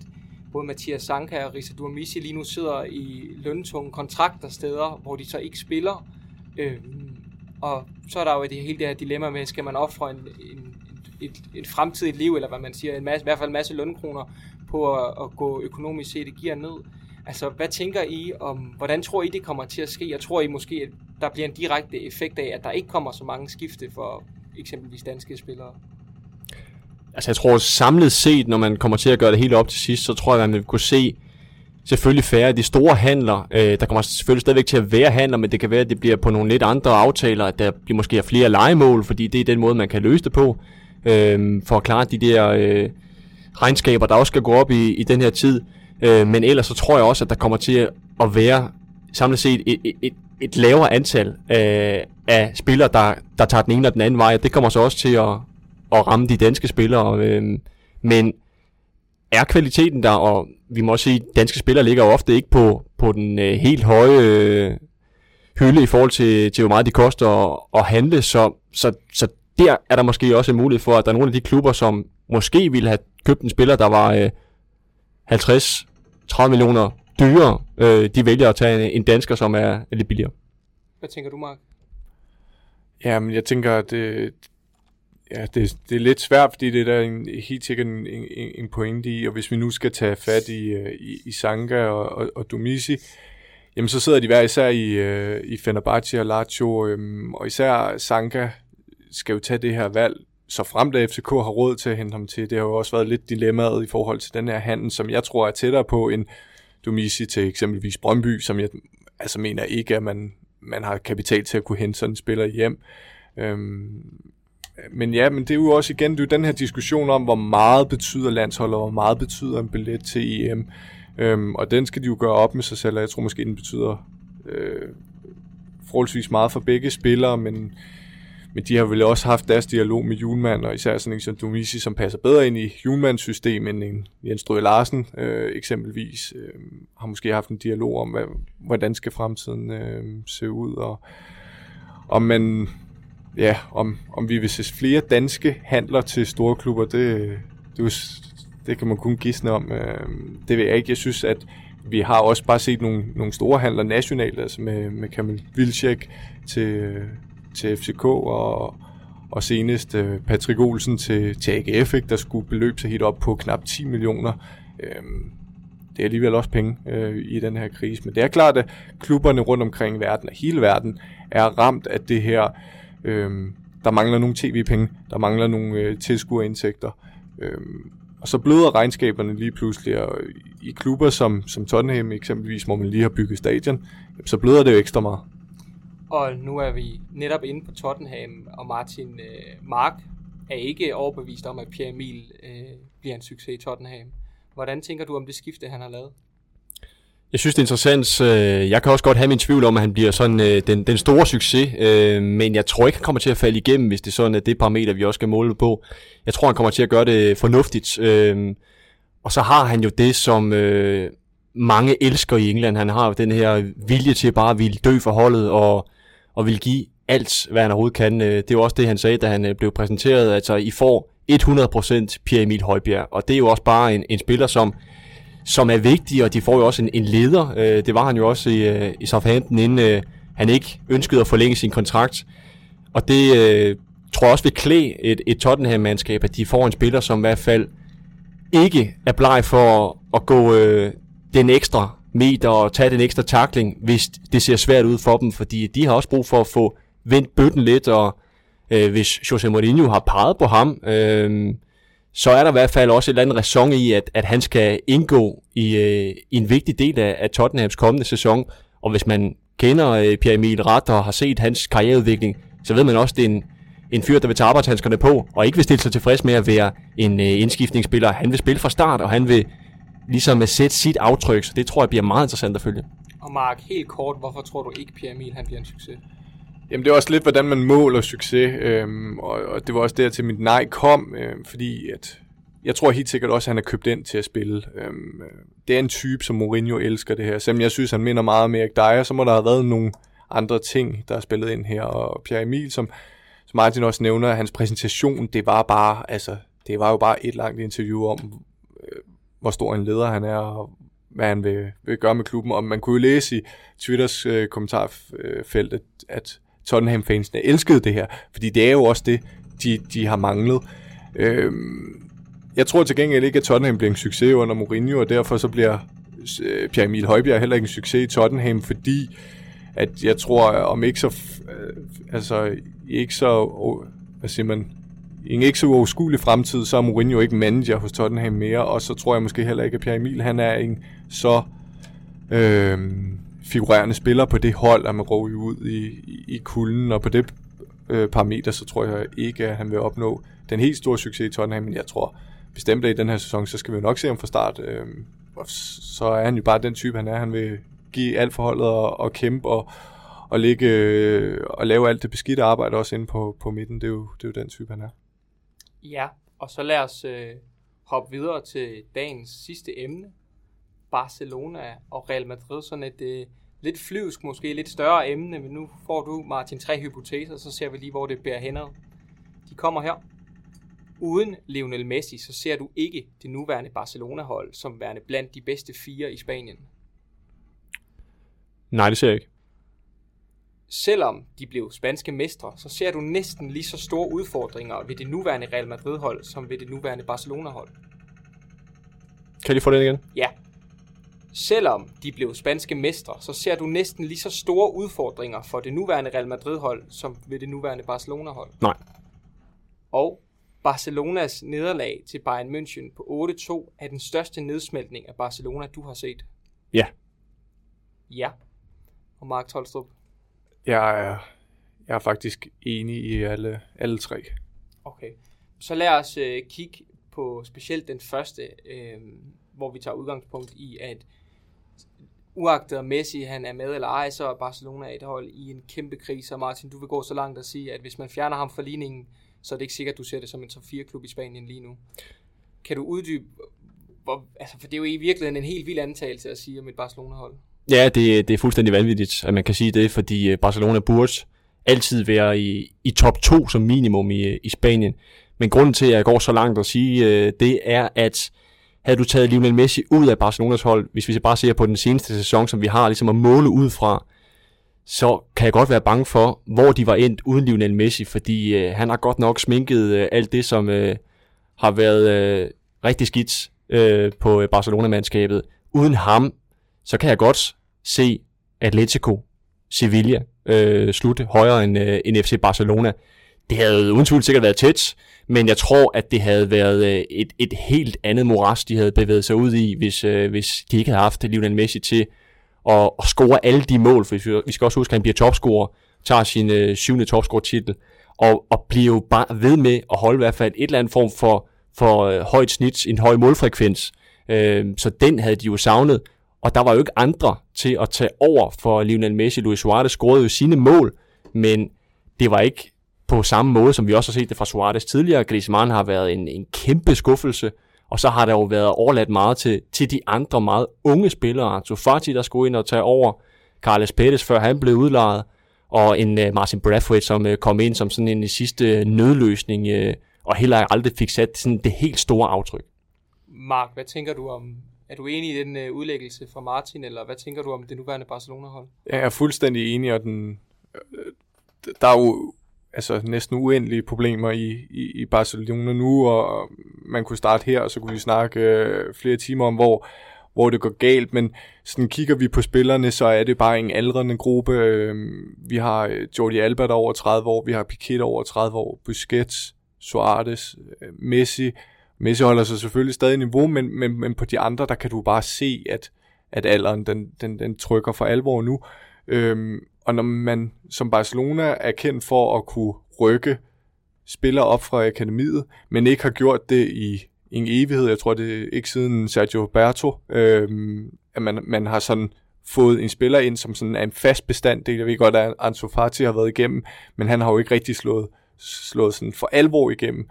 både Mathias Sanka og Risa Durmisi lige nu sidder i løntunge kontrakter steder, hvor de så ikke spiller. Øh, og så er der jo det hele det her dilemma med, skal man ofre en, en, et, et fremtidigt liv, eller hvad man siger, en masse, i hvert fald en masse lønkroner på at, at gå økonomisk set det giver ned. Altså, hvad tænker I om, hvordan tror I, det kommer til at ske? Jeg tror I måske, at der bliver en direkte effekt af, at der ikke kommer så mange skifte for eksempelvis danske spillere. Altså, jeg tror samlet set, når man kommer til at gøre det helt op til sidst, så tror jeg, at man vil kunne se selvfølgelig færre af de store handler. Øh, der kommer selvfølgelig stadigvæk til at være handler, men det kan være, at det bliver på nogle lidt andre aftaler, at der bliver måske flere legemål, fordi det er den måde, man kan løse det på øh, for at klare de der øh, regnskaber, der også skal gå op i, i den her tid. Øh, men ellers så tror jeg også, at der kommer til at være samlet set et, et, et, et lavere antal øh, af spillere, der, der tager den ene og den anden vej. Det kommer så også til at, at ramme de danske spillere. Øh, men er kvaliteten der, og vi må også sige, at danske spillere ligger ofte ikke på, på den øh, helt høje øh, hylde i forhold til, til, hvor meget de koster at, at handle, så, så, så der er der måske også en mulighed for, at der er nogle af de klubber, som måske ville have købt en spiller, der var øh, 50-30 millioner dyrere, øh, de vælger at tage en, dansker, som er, lidt billigere. Hvad tænker du, Mark? Jamen, jeg tænker, at det, ja, det, det er lidt svært, fordi det er der en, helt sikkert en, en, en pointe i, og hvis vi nu skal tage fat i, øh, i, i Sanka og, og, og Domisi, jamen så sidder de hver især i, øh, i Fenerbahce og Lazio, øhm, og især Sanka skal jo tage det her valg, så frem da FCK har råd til at hente ham til. Det har jo også været lidt dilemmaet i forhold til den her handel, som jeg tror er tættere på en Dumisi til eksempelvis Brøndby, som jeg altså mener ikke, at man, man har kapital til at kunne hente sådan en spiller hjem. Øhm, men ja, men det er jo også igen, det er jo den her diskussion om, hvor meget betyder landsholdet, og hvor meget betyder en billet til EM. Øhm, og den skal de jo gøre op med sig selv, og jeg tror måske, den betyder øh, forholdsvis meget for begge spillere, men men de har vel også haft deres dialog med Julemand, og især sådan en som Domisi, som passer bedre ind i Julmands system end en Jens Strøge Larsen øh, eksempelvis, øh, har måske haft en dialog om, hvad, hvordan skal fremtiden øh, se ud, og om man ja, om, om vi vil se flere danske handler til store klubber, det, det, det kan man kun gisne om. Øh, det vil jeg ikke. Jeg synes, at vi har også bare set nogle, nogle store handler nationalt, altså med, med Kamil Vilcek til, til FCK, og, og senest uh, Patrick Olsen til, til AGF, ikke, der skulle beløbe sig helt op på knap 10 millioner. Øhm, det er alligevel også penge øh, i den her krise. Men det er klart, at klubberne rundt omkring i verden, og hele verden, er ramt af det her. Øhm, der mangler nogle tv-penge, der mangler nogle øh, tilskuerindtægter. Øhm, og så bløder regnskaberne lige pludselig, og i klubber som, som Tottenham eksempelvis, hvor man lige har bygget stadion, så bløder det jo ekstra meget. Og nu er vi netop inde på Tottenham, og Martin øh, Mark er ikke overbevist om, at Pierre Emil øh, bliver en succes i Tottenham. Hvordan tænker du om det skifte, han har lavet? Jeg synes, det er interessant. Øh, jeg kan også godt have min tvivl om, at han bliver sådan øh, den, den store succes, øh, men jeg tror ikke, han kommer til at falde igennem, hvis det er sådan, at det parameter, vi også skal måle på. Jeg tror, han kommer til at gøre det fornuftigt. Øh, og så har han jo det, som øh, mange elsker i England. Han har jo den her vilje til bare at ville dø for holdet og, og vil give alt, hvad han overhovedet kan. Øh, det er jo også det, han sagde, da han øh, blev præsenteret. Altså, I får 100% Pierre Emil Højbjerg, og det er jo også bare en, en spiller, som som er vigtig, og de får jo også en, en leder. Øh, det var han jo også i, øh, i Southampton, inden øh, han ikke ønskede at forlænge sin kontrakt. Og det øh, tror jeg også vil klæde et, et Tottenham-mandskab, at de får en spiller, som i hvert fald ikke er bleg for at, at gå øh, den ekstra meter og tage den ekstra takling, hvis det ser svært ud for dem, fordi de har også brug for at få vendt bøtten lidt, og øh, hvis Jose Mourinho har peget på ham, øh, så er der i hvert fald også et eller andet ræson i, at, at han skal indgå i, øh, i en vigtig del af, af Tottenhams kommende sæson. Og hvis man kender øh, Pierre Emil ret og har set hans karriereudvikling, så ved man også, at det er en, en fyr, der vil tage arbejdshandskerne på, og ikke vil stille sig tilfreds med at være en øh, indskiftningsspiller. Han vil spille fra start, og han vil ligesom at sætte sit aftryk, så det tror jeg bliver meget interessant at følge. Og Mark, helt kort, hvorfor tror du ikke, Pierre Emil han bliver en succes? Jamen det er også lidt, hvordan man måler succes, øhm, og, og det var også der til mit nej kom, øhm, fordi at jeg tror helt sikkert også, at han er købt ind til at spille. Øhm, det er en type, som Mourinho elsker det her. Selvom jeg synes, han minder meget om Erik Dyer, så må der have været nogle andre ting, der er spillet ind her. Og Pierre Emil, som, som Martin også nævner, hans præsentation, det var bare, altså, det var jo bare et langt interview om, øh, hvor stor en leder han er, og hvad han vil, vil gøre med klubben. Og man kunne jo læse i Twitters øh, kommentarfelt, at, at Tottenham-fansene elskede det her, fordi det er jo også det, de, de har manglet. Øhm, jeg tror til gengæld ikke, at Tottenham bliver en succes under Mourinho, og derfor så bliver øh, Pierre Emil Højbjerg heller ikke en succes i Tottenham, fordi at jeg tror, om ikke så, øh, altså, ikke så, hvad siger man, i en ikke så uoverskuelig fremtid, så er Mourinho ikke manager hos Tottenham mere, og så tror jeg måske heller ikke, at Pierre Emil, han er en så øh, figurerende spiller på det hold, at man går ud i, i, i kulden, og på det øh, parameter, så tror jeg ikke, at han vil opnå den helt store succes i Tottenham, men jeg tror bestemt, at i den her sæson, så skal vi jo nok se ham fra start. Øh, og så er han jo bare den type, han er. Han vil give alt forholdet og, og kæmpe og, og, ligge, øh, og lave alt det beskidte arbejde også inde på, på midten. Det er, jo, det er jo den type, han er. Ja, og så lad os øh, hoppe videre til dagens sidste emne. Barcelona og Real Madrid. Sådan et øh, lidt flyvsk, måske lidt større emne, men nu får du, Martin, tre hypoteser, så ser vi lige, hvor det bærer hen De kommer her. Uden Lionel Messi, så ser du ikke det nuværende Barcelona-hold som værende blandt de bedste fire i Spanien. Nej, det ser jeg ikke. Selvom de blev spanske mestre, så ser du næsten lige så store udfordringer ved det nuværende Real Madrid-hold, som ved det nuværende Barcelona-hold. Kan de få det igen? Ja. Selvom de blev spanske mestre, så ser du næsten lige så store udfordringer for det nuværende Real Madrid-hold, som ved det nuværende Barcelona-hold. Nej. Og Barcelonas nederlag til Bayern München på 8-2 er den største nedsmeltning af Barcelona, du har set. Ja. Ja. Og Mark Tolstrup? Jeg er, jeg er faktisk enig i alle, alle tre. Okay. Så lad os øh, kigge på specielt den første, øh, hvor vi tager udgangspunkt i, at uagtet Messi han er med eller ej, så er Barcelona et hold i en kæmpe krise. Og Martin, du vil gå så langt at sige, at hvis man fjerner ham fra ligningen, så er det ikke sikkert, at du ser det som en top 4 klub i Spanien lige nu. Kan du uddybe, hvor, altså, for det er jo i virkeligheden en helt vild antagelse at sige om et Barcelona-hold. Ja, det, det er fuldstændig vanvittigt, at man kan sige det, fordi øh, Barcelona burde altid være i, i top 2 som minimum i, øh, i Spanien. Men grunden til, at jeg går så langt at sige øh, det, er, at havde du taget Lionel Messi ud af Barcelonas hold, hvis vi bare ser på den seneste sæson, som vi har ligesom at måle ud fra, så kan jeg godt være bange for, hvor de var endt uden Lionel Messi, fordi øh, han har godt nok sminket øh, alt det, som øh, har været øh, rigtig skidt øh, på Barcelona-mandskabet. Uden ham, så kan jeg godt se Atletico, Sevilla øh, slutte højere end, øh, end FC Barcelona. Det havde uden tvivl sikkert været tæt, men jeg tror, at det havde været øh, et, et helt andet moras, de havde bevæget sig ud i, hvis, øh, hvis de ikke havde haft Lionel Messi til at, at score alle de mål, for vi skal også huske, at han bliver topscorer tager sin øh, syvende topscorer-titel, og, og bliver jo bare ved med at holde i hvert fald et eller andet form for, for øh, højt snit, en høj målfrekvens. Øh, så den havde de jo savnet, og der var jo ikke andre til at tage over for Lionel Messi. Luis Suarez scorede jo sine mål, men det var ikke på samme måde, som vi også har set det fra Suarez tidligere. Griezmann har været en, en kæmpe skuffelse, og så har der jo været overladt meget til, til de andre meget unge spillere. Ansu Fati, der skulle ind og tage over. Carles Pérez, før han blev udlejet. Og en øh, uh, Martin Brathwaite, som uh, kom ind som sådan en sidste nødløsning, uh, og heller aldrig fik sat sådan det helt store aftryk. Mark, hvad tænker du om, er du enig i den øh, udlæggelse fra Martin, eller hvad tænker du om det nuværende Barcelona-hold? Jeg er fuldstændig enig, og den, øh, der er jo altså næsten uendelige problemer i, i, i Barcelona nu, og man kunne starte her, og så kunne vi snakke øh, flere timer om, hvor, hvor det går galt, men sådan kigger vi på spillerne, så er det bare en aldrende gruppe. Øh, vi har øh, Jordi Alba, der over 30 år, vi har Piquet over 30 år, Busquets, Suarez, øh, Messi. Messi holder sig selvfølgelig stadig niveau, men, men, men på de andre, der kan du bare se, at, at alderen den, den, den trykker for alvor nu. Øhm, og når man som Barcelona er kendt for at kunne rykke spillere op fra akademiet, men ikke har gjort det i en evighed, jeg tror det er ikke siden Sergio Berto, øhm, at man, man har sådan fået en spiller ind, som sådan er en fast bestanddel. Jeg ved godt, at Ansu Fati har været igennem, men han har jo ikke rigtig slået, slået sådan for alvor igennem.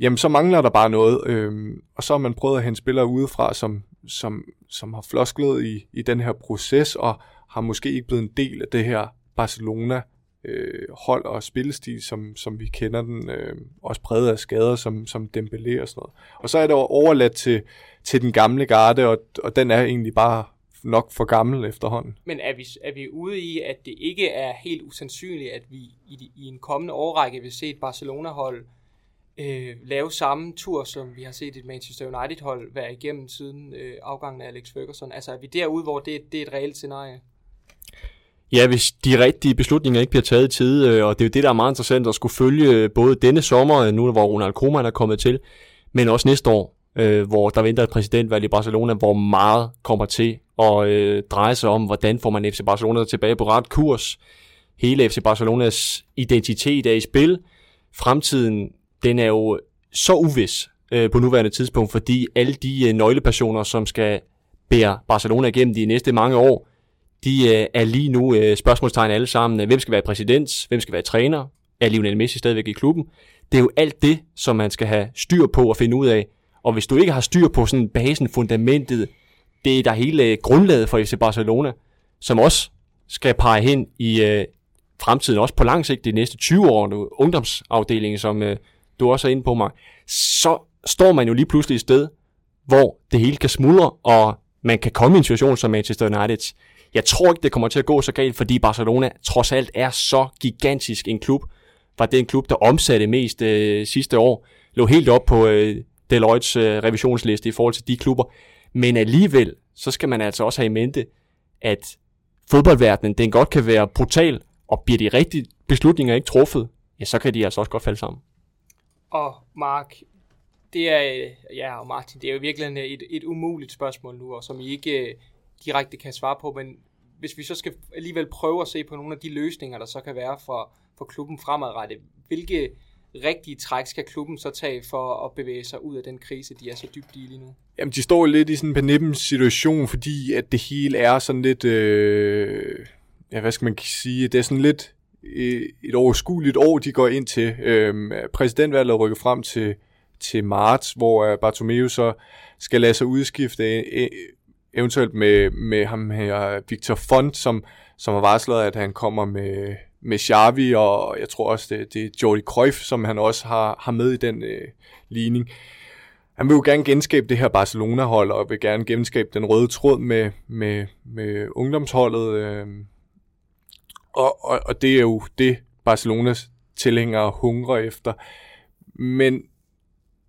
Jamen, så mangler der bare noget, Øh, og så har man prøvet at hente spillere udefra, som, som, som har flosklet i, i den her proces, og har måske ikke blevet en del af det her Barcelona øh, hold og spillestil, som, som vi kender den, øh, også præget af skader som, som Dembélé og sådan noget. Og så er det overladt til, til den gamle garde, og, og den er egentlig bare nok for gammel efterhånden. Men er vi, er vi ude i, at det ikke er helt usandsynligt, at vi i, i en kommende årrække vil se et Barcelona-hold øh, Øh, lave samme tur, som vi har set et Manchester United-hold være igennem siden øh, afgangen af Alex Ferguson? Altså er vi derude, hvor det, det er et reelt scenarie? Ja, hvis de rigtige beslutninger ikke bliver taget i tide, øh, og det er jo det, der er meget interessant at skulle følge øh, både denne sommer, nu hvor Ronald Koeman er kommet til, men også næste år, hvor der venter et præsidentvalg i Barcelona, hvor meget kommer til at dreje sig om, hvordan får man FC Barcelona tilbage på ret kurs. Hele FC Barcelonas identitet er i spil. Fremtiden, den er jo så uvis øh, på nuværende tidspunkt, fordi alle de øh, nøglepersoner, som skal bære Barcelona igennem de næste mange år, de øh, er lige nu øh, spørgsmålstegn alle sammen. Hvem skal være præsident? Hvem skal være træner? Er Lionel Messi stadigvæk i klubben? Det er jo alt det, som man skal have styr på og finde ud af. Og hvis du ikke har styr på sådan basen, fundamentet, det er der hele øh, grundlaget for FC Barcelona, som også skal pege hen i øh, fremtiden, også på lang sigt, de næste 20 år, nu, ungdomsafdelingen, som øh, du også er inde på mig, så står man jo lige pludselig et sted, hvor det hele kan smuldre, og man kan komme i en situation som Manchester United, jeg tror ikke, det kommer til at gå så galt, fordi Barcelona trods alt er så gigantisk en klub. Var det en klub, der omsatte mest øh, sidste år. Lå helt op på øh, Deloittes øh, revisionsliste i forhold til de klubber. Men alligevel, så skal man altså også have i mente, at fodboldverdenen, den godt kan være brutal, og bliver de rigtige beslutninger ikke truffet, ja, så kan de altså også godt falde sammen. Og Mark, det er, ja, og Martin, det er jo virkelig et, et umuligt spørgsmål nu, og som I ikke øh, direkte kan svare på, men hvis vi så skal alligevel prøve at se på nogle af de løsninger, der så kan være for, for klubben fremadrettet, hvilke rigtige træk skal klubben så tage for at bevæge sig ud af den krise, de er så dybt i lige nu? Jamen, de står lidt i sådan en benippen situation, fordi at det hele er sådan lidt, øh, ja, hvad skal man sige, det er sådan lidt et overskueligt år, de går ind til. Øh, præsidentvalget rykker frem til, til marts, hvor øh, Bartomeu så skal lade sig udskifte øh, øh, eventuelt med, med ham her, Victor Font, som, som har varslet, at han kommer med, med Xavi, og jeg tror også, det, det er Jordi Cruyff, som han også har, har med i den øh, ligning. Han vil jo gerne genskabe det her Barcelona-hold, og vil gerne genskabe den røde tråd med, med, med ungdomsholdet. Øh, og, og, og det er jo det, Barcelonas tilhængere hungrer efter. Men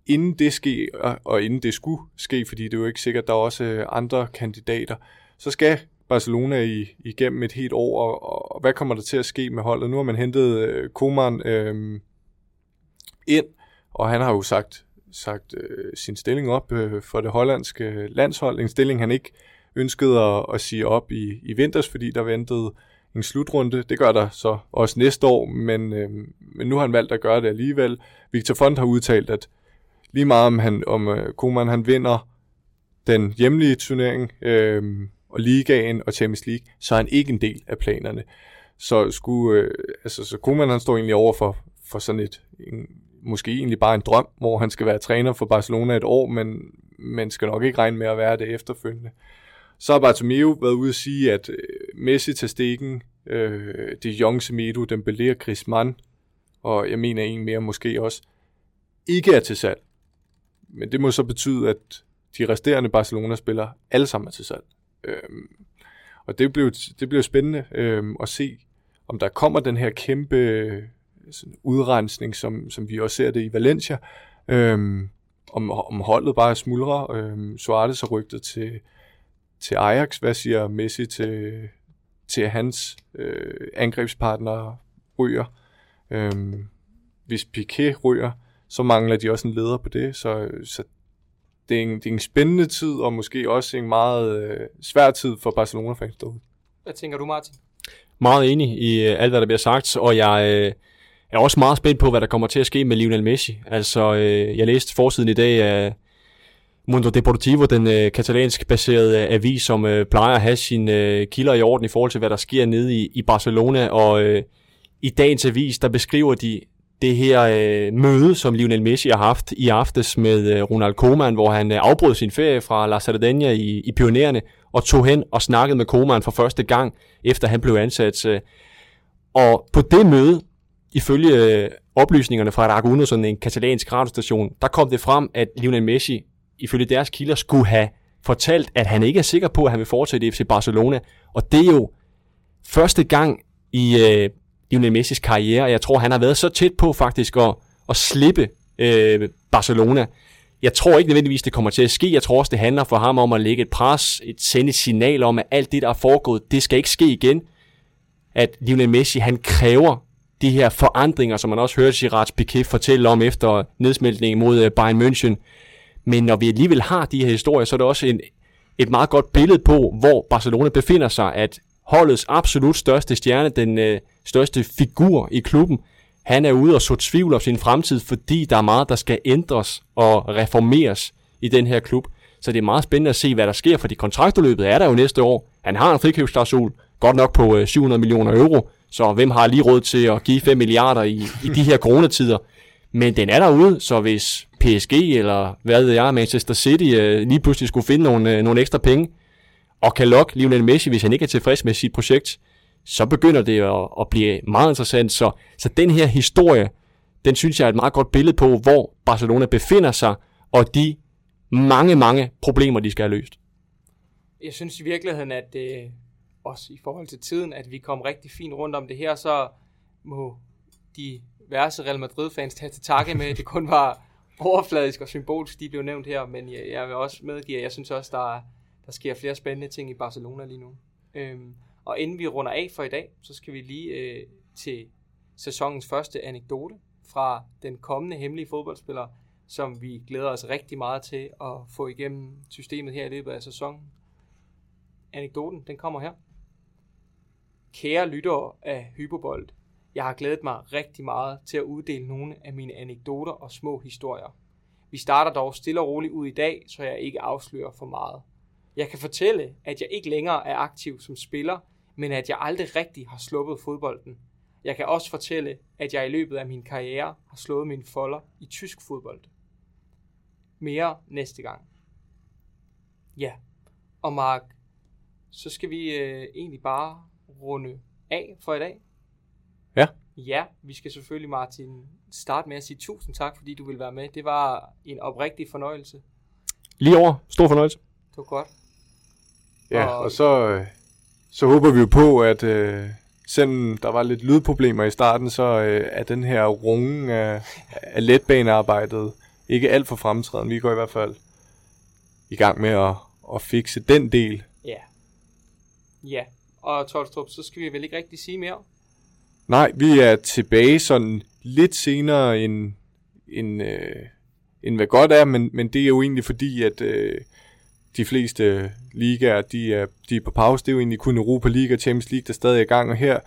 inden det sker, og inden det skulle ske, fordi det er jo ikke sikkert, at der er også øh, andre kandidater, så skal Barcelona i, igennem et helt år, og, og hvad kommer der til at ske med holdet? Nu har man hentet øh, Koeman øh, ind, og han har jo sagt, sagt øh, sin stilling op øh, for det hollandske landshold. En stilling, han ikke ønskede at, at sige op i, i vinters, fordi der ventede en slutrunde. Det gør der så også næste år, men, øh, men nu har han valgt at gøre det alligevel. Victor Font har udtalt, at lige meget om, han, om øh, Koeman han vinder den hjemlige turnering, øh, og ligaen og Champions League, så er han ikke en del af planerne. Så, skulle, øh, altså, så Koeman han står egentlig over for, for sådan et, en, måske egentlig bare en drøm, hvor han skal være træner for Barcelona et år, men, man skal nok ikke regne med at være det efterfølgende. Så har Bartomeu været ude at sige, at øh, Messi til stikken, øh, de Jong, Semedo, Dembélé og Griezmann, og jeg mener en mere måske også, ikke er til salg. Men det må så betyde, at de resterende Barcelona-spillere alle sammen er til salg. Øhm, og det blev, det blev spændende øhm, at se, om der kommer den her kæmpe sådan, udrensning, som, som vi også ser det i Valencia. Øhm, om, om holdet bare smuldrer. Øhm, Suarez er rygtet til, til Ajax. Hvad siger Messi til, til hans øh, angrebspartner ryger? Øhm, hvis Piquet ryger, så mangler de også en leder på det. Så, så det, er en, det er en spændende tid, og måske også en meget øh, svær tid for Barcelona-fans derude. Hvad tænker du, Martin? Meget enig i øh, alt, hvad der bliver sagt, og jeg øh, er også meget spændt på, hvad der kommer til at ske med Lionel Messi. Altså, øh, jeg læste forsiden i dag af Mundo Deportivo, den øh, katalansk baserede øh, avis, som øh, plejer at have sine øh, kilder i orden i forhold til, hvad der sker nede i, i Barcelona, og øh, i dagens avis, der beskriver de det her øh, møde, som Lionel Messi har haft i aftes med øh, Ronald Koeman, hvor han øh, afbrød sin ferie fra La Sardegna i, i Pionererne, og tog hen og snakkede med Koeman for første gang, efter han blev ansat. Øh. Og på det møde, ifølge øh, oplysningerne fra Radio sådan en katalansk radiostation, der kom det frem, at Lionel Messi, ifølge deres kilder, skulle have fortalt, at han ikke er sikker på, at han vil fortsætte i FC Barcelona. Og det er jo første gang i øh, Lionel Messis karriere, og jeg tror, han har været så tæt på faktisk at, at slippe øh, Barcelona. Jeg tror ikke nødvendigvis, det kommer til at ske. Jeg tror også, det handler for ham om at lægge et pres, et sende et signal om, at alt det, der er foregået, det skal ikke ske igen. At Lionel Messi, han kræver de her forandringer, som man også hørte Gerard Piqué fortælle om efter nedsmeltningen mod øh, Bayern München. Men når vi alligevel har de her historier, så er det også en, et meget godt billede på, hvor Barcelona befinder sig, at holdets absolut største stjerne, den øh, største figur i klubben, han er ude og så tvivl om sin fremtid, fordi der er meget, der skal ændres og reformeres i den her klub. Så det er meget spændende at se, hvad der sker, fordi kontraktudløbet er der jo næste år. Han har en frikøbsklausul, godt nok på øh, 700 millioner euro, så hvem har lige råd til at give 5 milliarder i, i de her coronatider? Men den er derude, så hvis PSG eller hvad ved jeg, Manchester City øh, lige pludselig skulle finde nogle, øh, nogle ekstra penge, og kan lokke Lionel Messi, hvis han ikke er tilfreds med sit projekt, så begynder det at, at blive meget interessant. Så, så den her historie, den synes jeg er et meget godt billede på, hvor Barcelona befinder sig, og de mange, mange problemer, de skal have løst. Jeg synes i virkeligheden, at det, også i forhold til tiden, at vi kom rigtig fint rundt om det her, så må de værste Real Madrid-fans tage til takke med, at det kun var overfladisk og symbolisk, de blev nævnt her, men jeg, jeg vil også medgive, at jeg synes også, der der sker flere spændende ting i Barcelona lige nu. Øhm, og inden vi runder af for i dag, så skal vi lige øh, til sæsonens første anekdote fra den kommende hemmelige fodboldspiller, som vi glæder os rigtig meget til at få igennem systemet her i løbet af sæsonen. Anekdoten, den kommer her. Kære lyttere af Hypobold, jeg har glædet mig rigtig meget til at uddele nogle af mine anekdoter og små historier. Vi starter dog stille og roligt ud i dag, så jeg ikke afslører for meget. Jeg kan fortælle, at jeg ikke længere er aktiv som spiller, men at jeg aldrig rigtig har sluppet fodbolden. Jeg kan også fortælle, at jeg i løbet af min karriere har slået mine folder i tysk fodbold. Mere næste gang. Ja, og Mark, så skal vi øh, egentlig bare runde af for i dag. Ja. Vi skal selvfølgelig, Martin, starte med at sige tusind tak, fordi du vil være med. Det var en oprigtig fornøjelse. Lige over. Stor fornøjelse. Det var godt. Ja, og, og så, så håber vi jo på, at øh, selvom der var lidt lydproblemer i starten, så øh, er den her runge af, af letbanearbejdet ikke alt for fremtræden. Vi går i hvert fald i gang med at, at fikse den del. Ja. Ja, og Tolstrup, så skal vi vel ikke rigtig sige mere? Nej, vi er tilbage sådan lidt senere end, end, øh, end hvad godt er, men, men det er jo egentlig fordi, at øh, de fleste ligaer, de er, de er på pause. Det er jo egentlig kun Europa League og Champions League, der stadig er i gang, og her,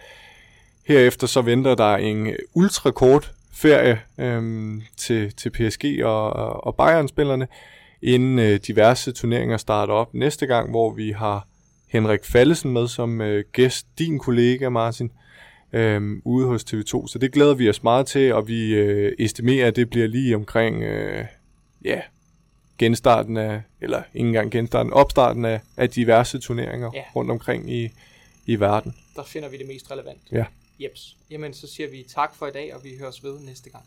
herefter så venter der en ultrakort ferie øhm, til, til PSG og, og Bayern-spillerne, inden øh, diverse turneringer starter op næste gang, hvor vi har Henrik Fallesen med som øh, gæst, din kollega Martin, øh, ude hos TV2. Så det glæder vi os meget til, og vi øh, estimerer, at det bliver lige omkring øh, ja, genstarten af, eller ikke engang genstarten, opstarten af, af diverse turneringer ja. rundt omkring i, i verden. Der finder vi det mest relevant. Ja. Jeps. Jamen, så siger vi tak for i dag, og vi høres ved næste gang.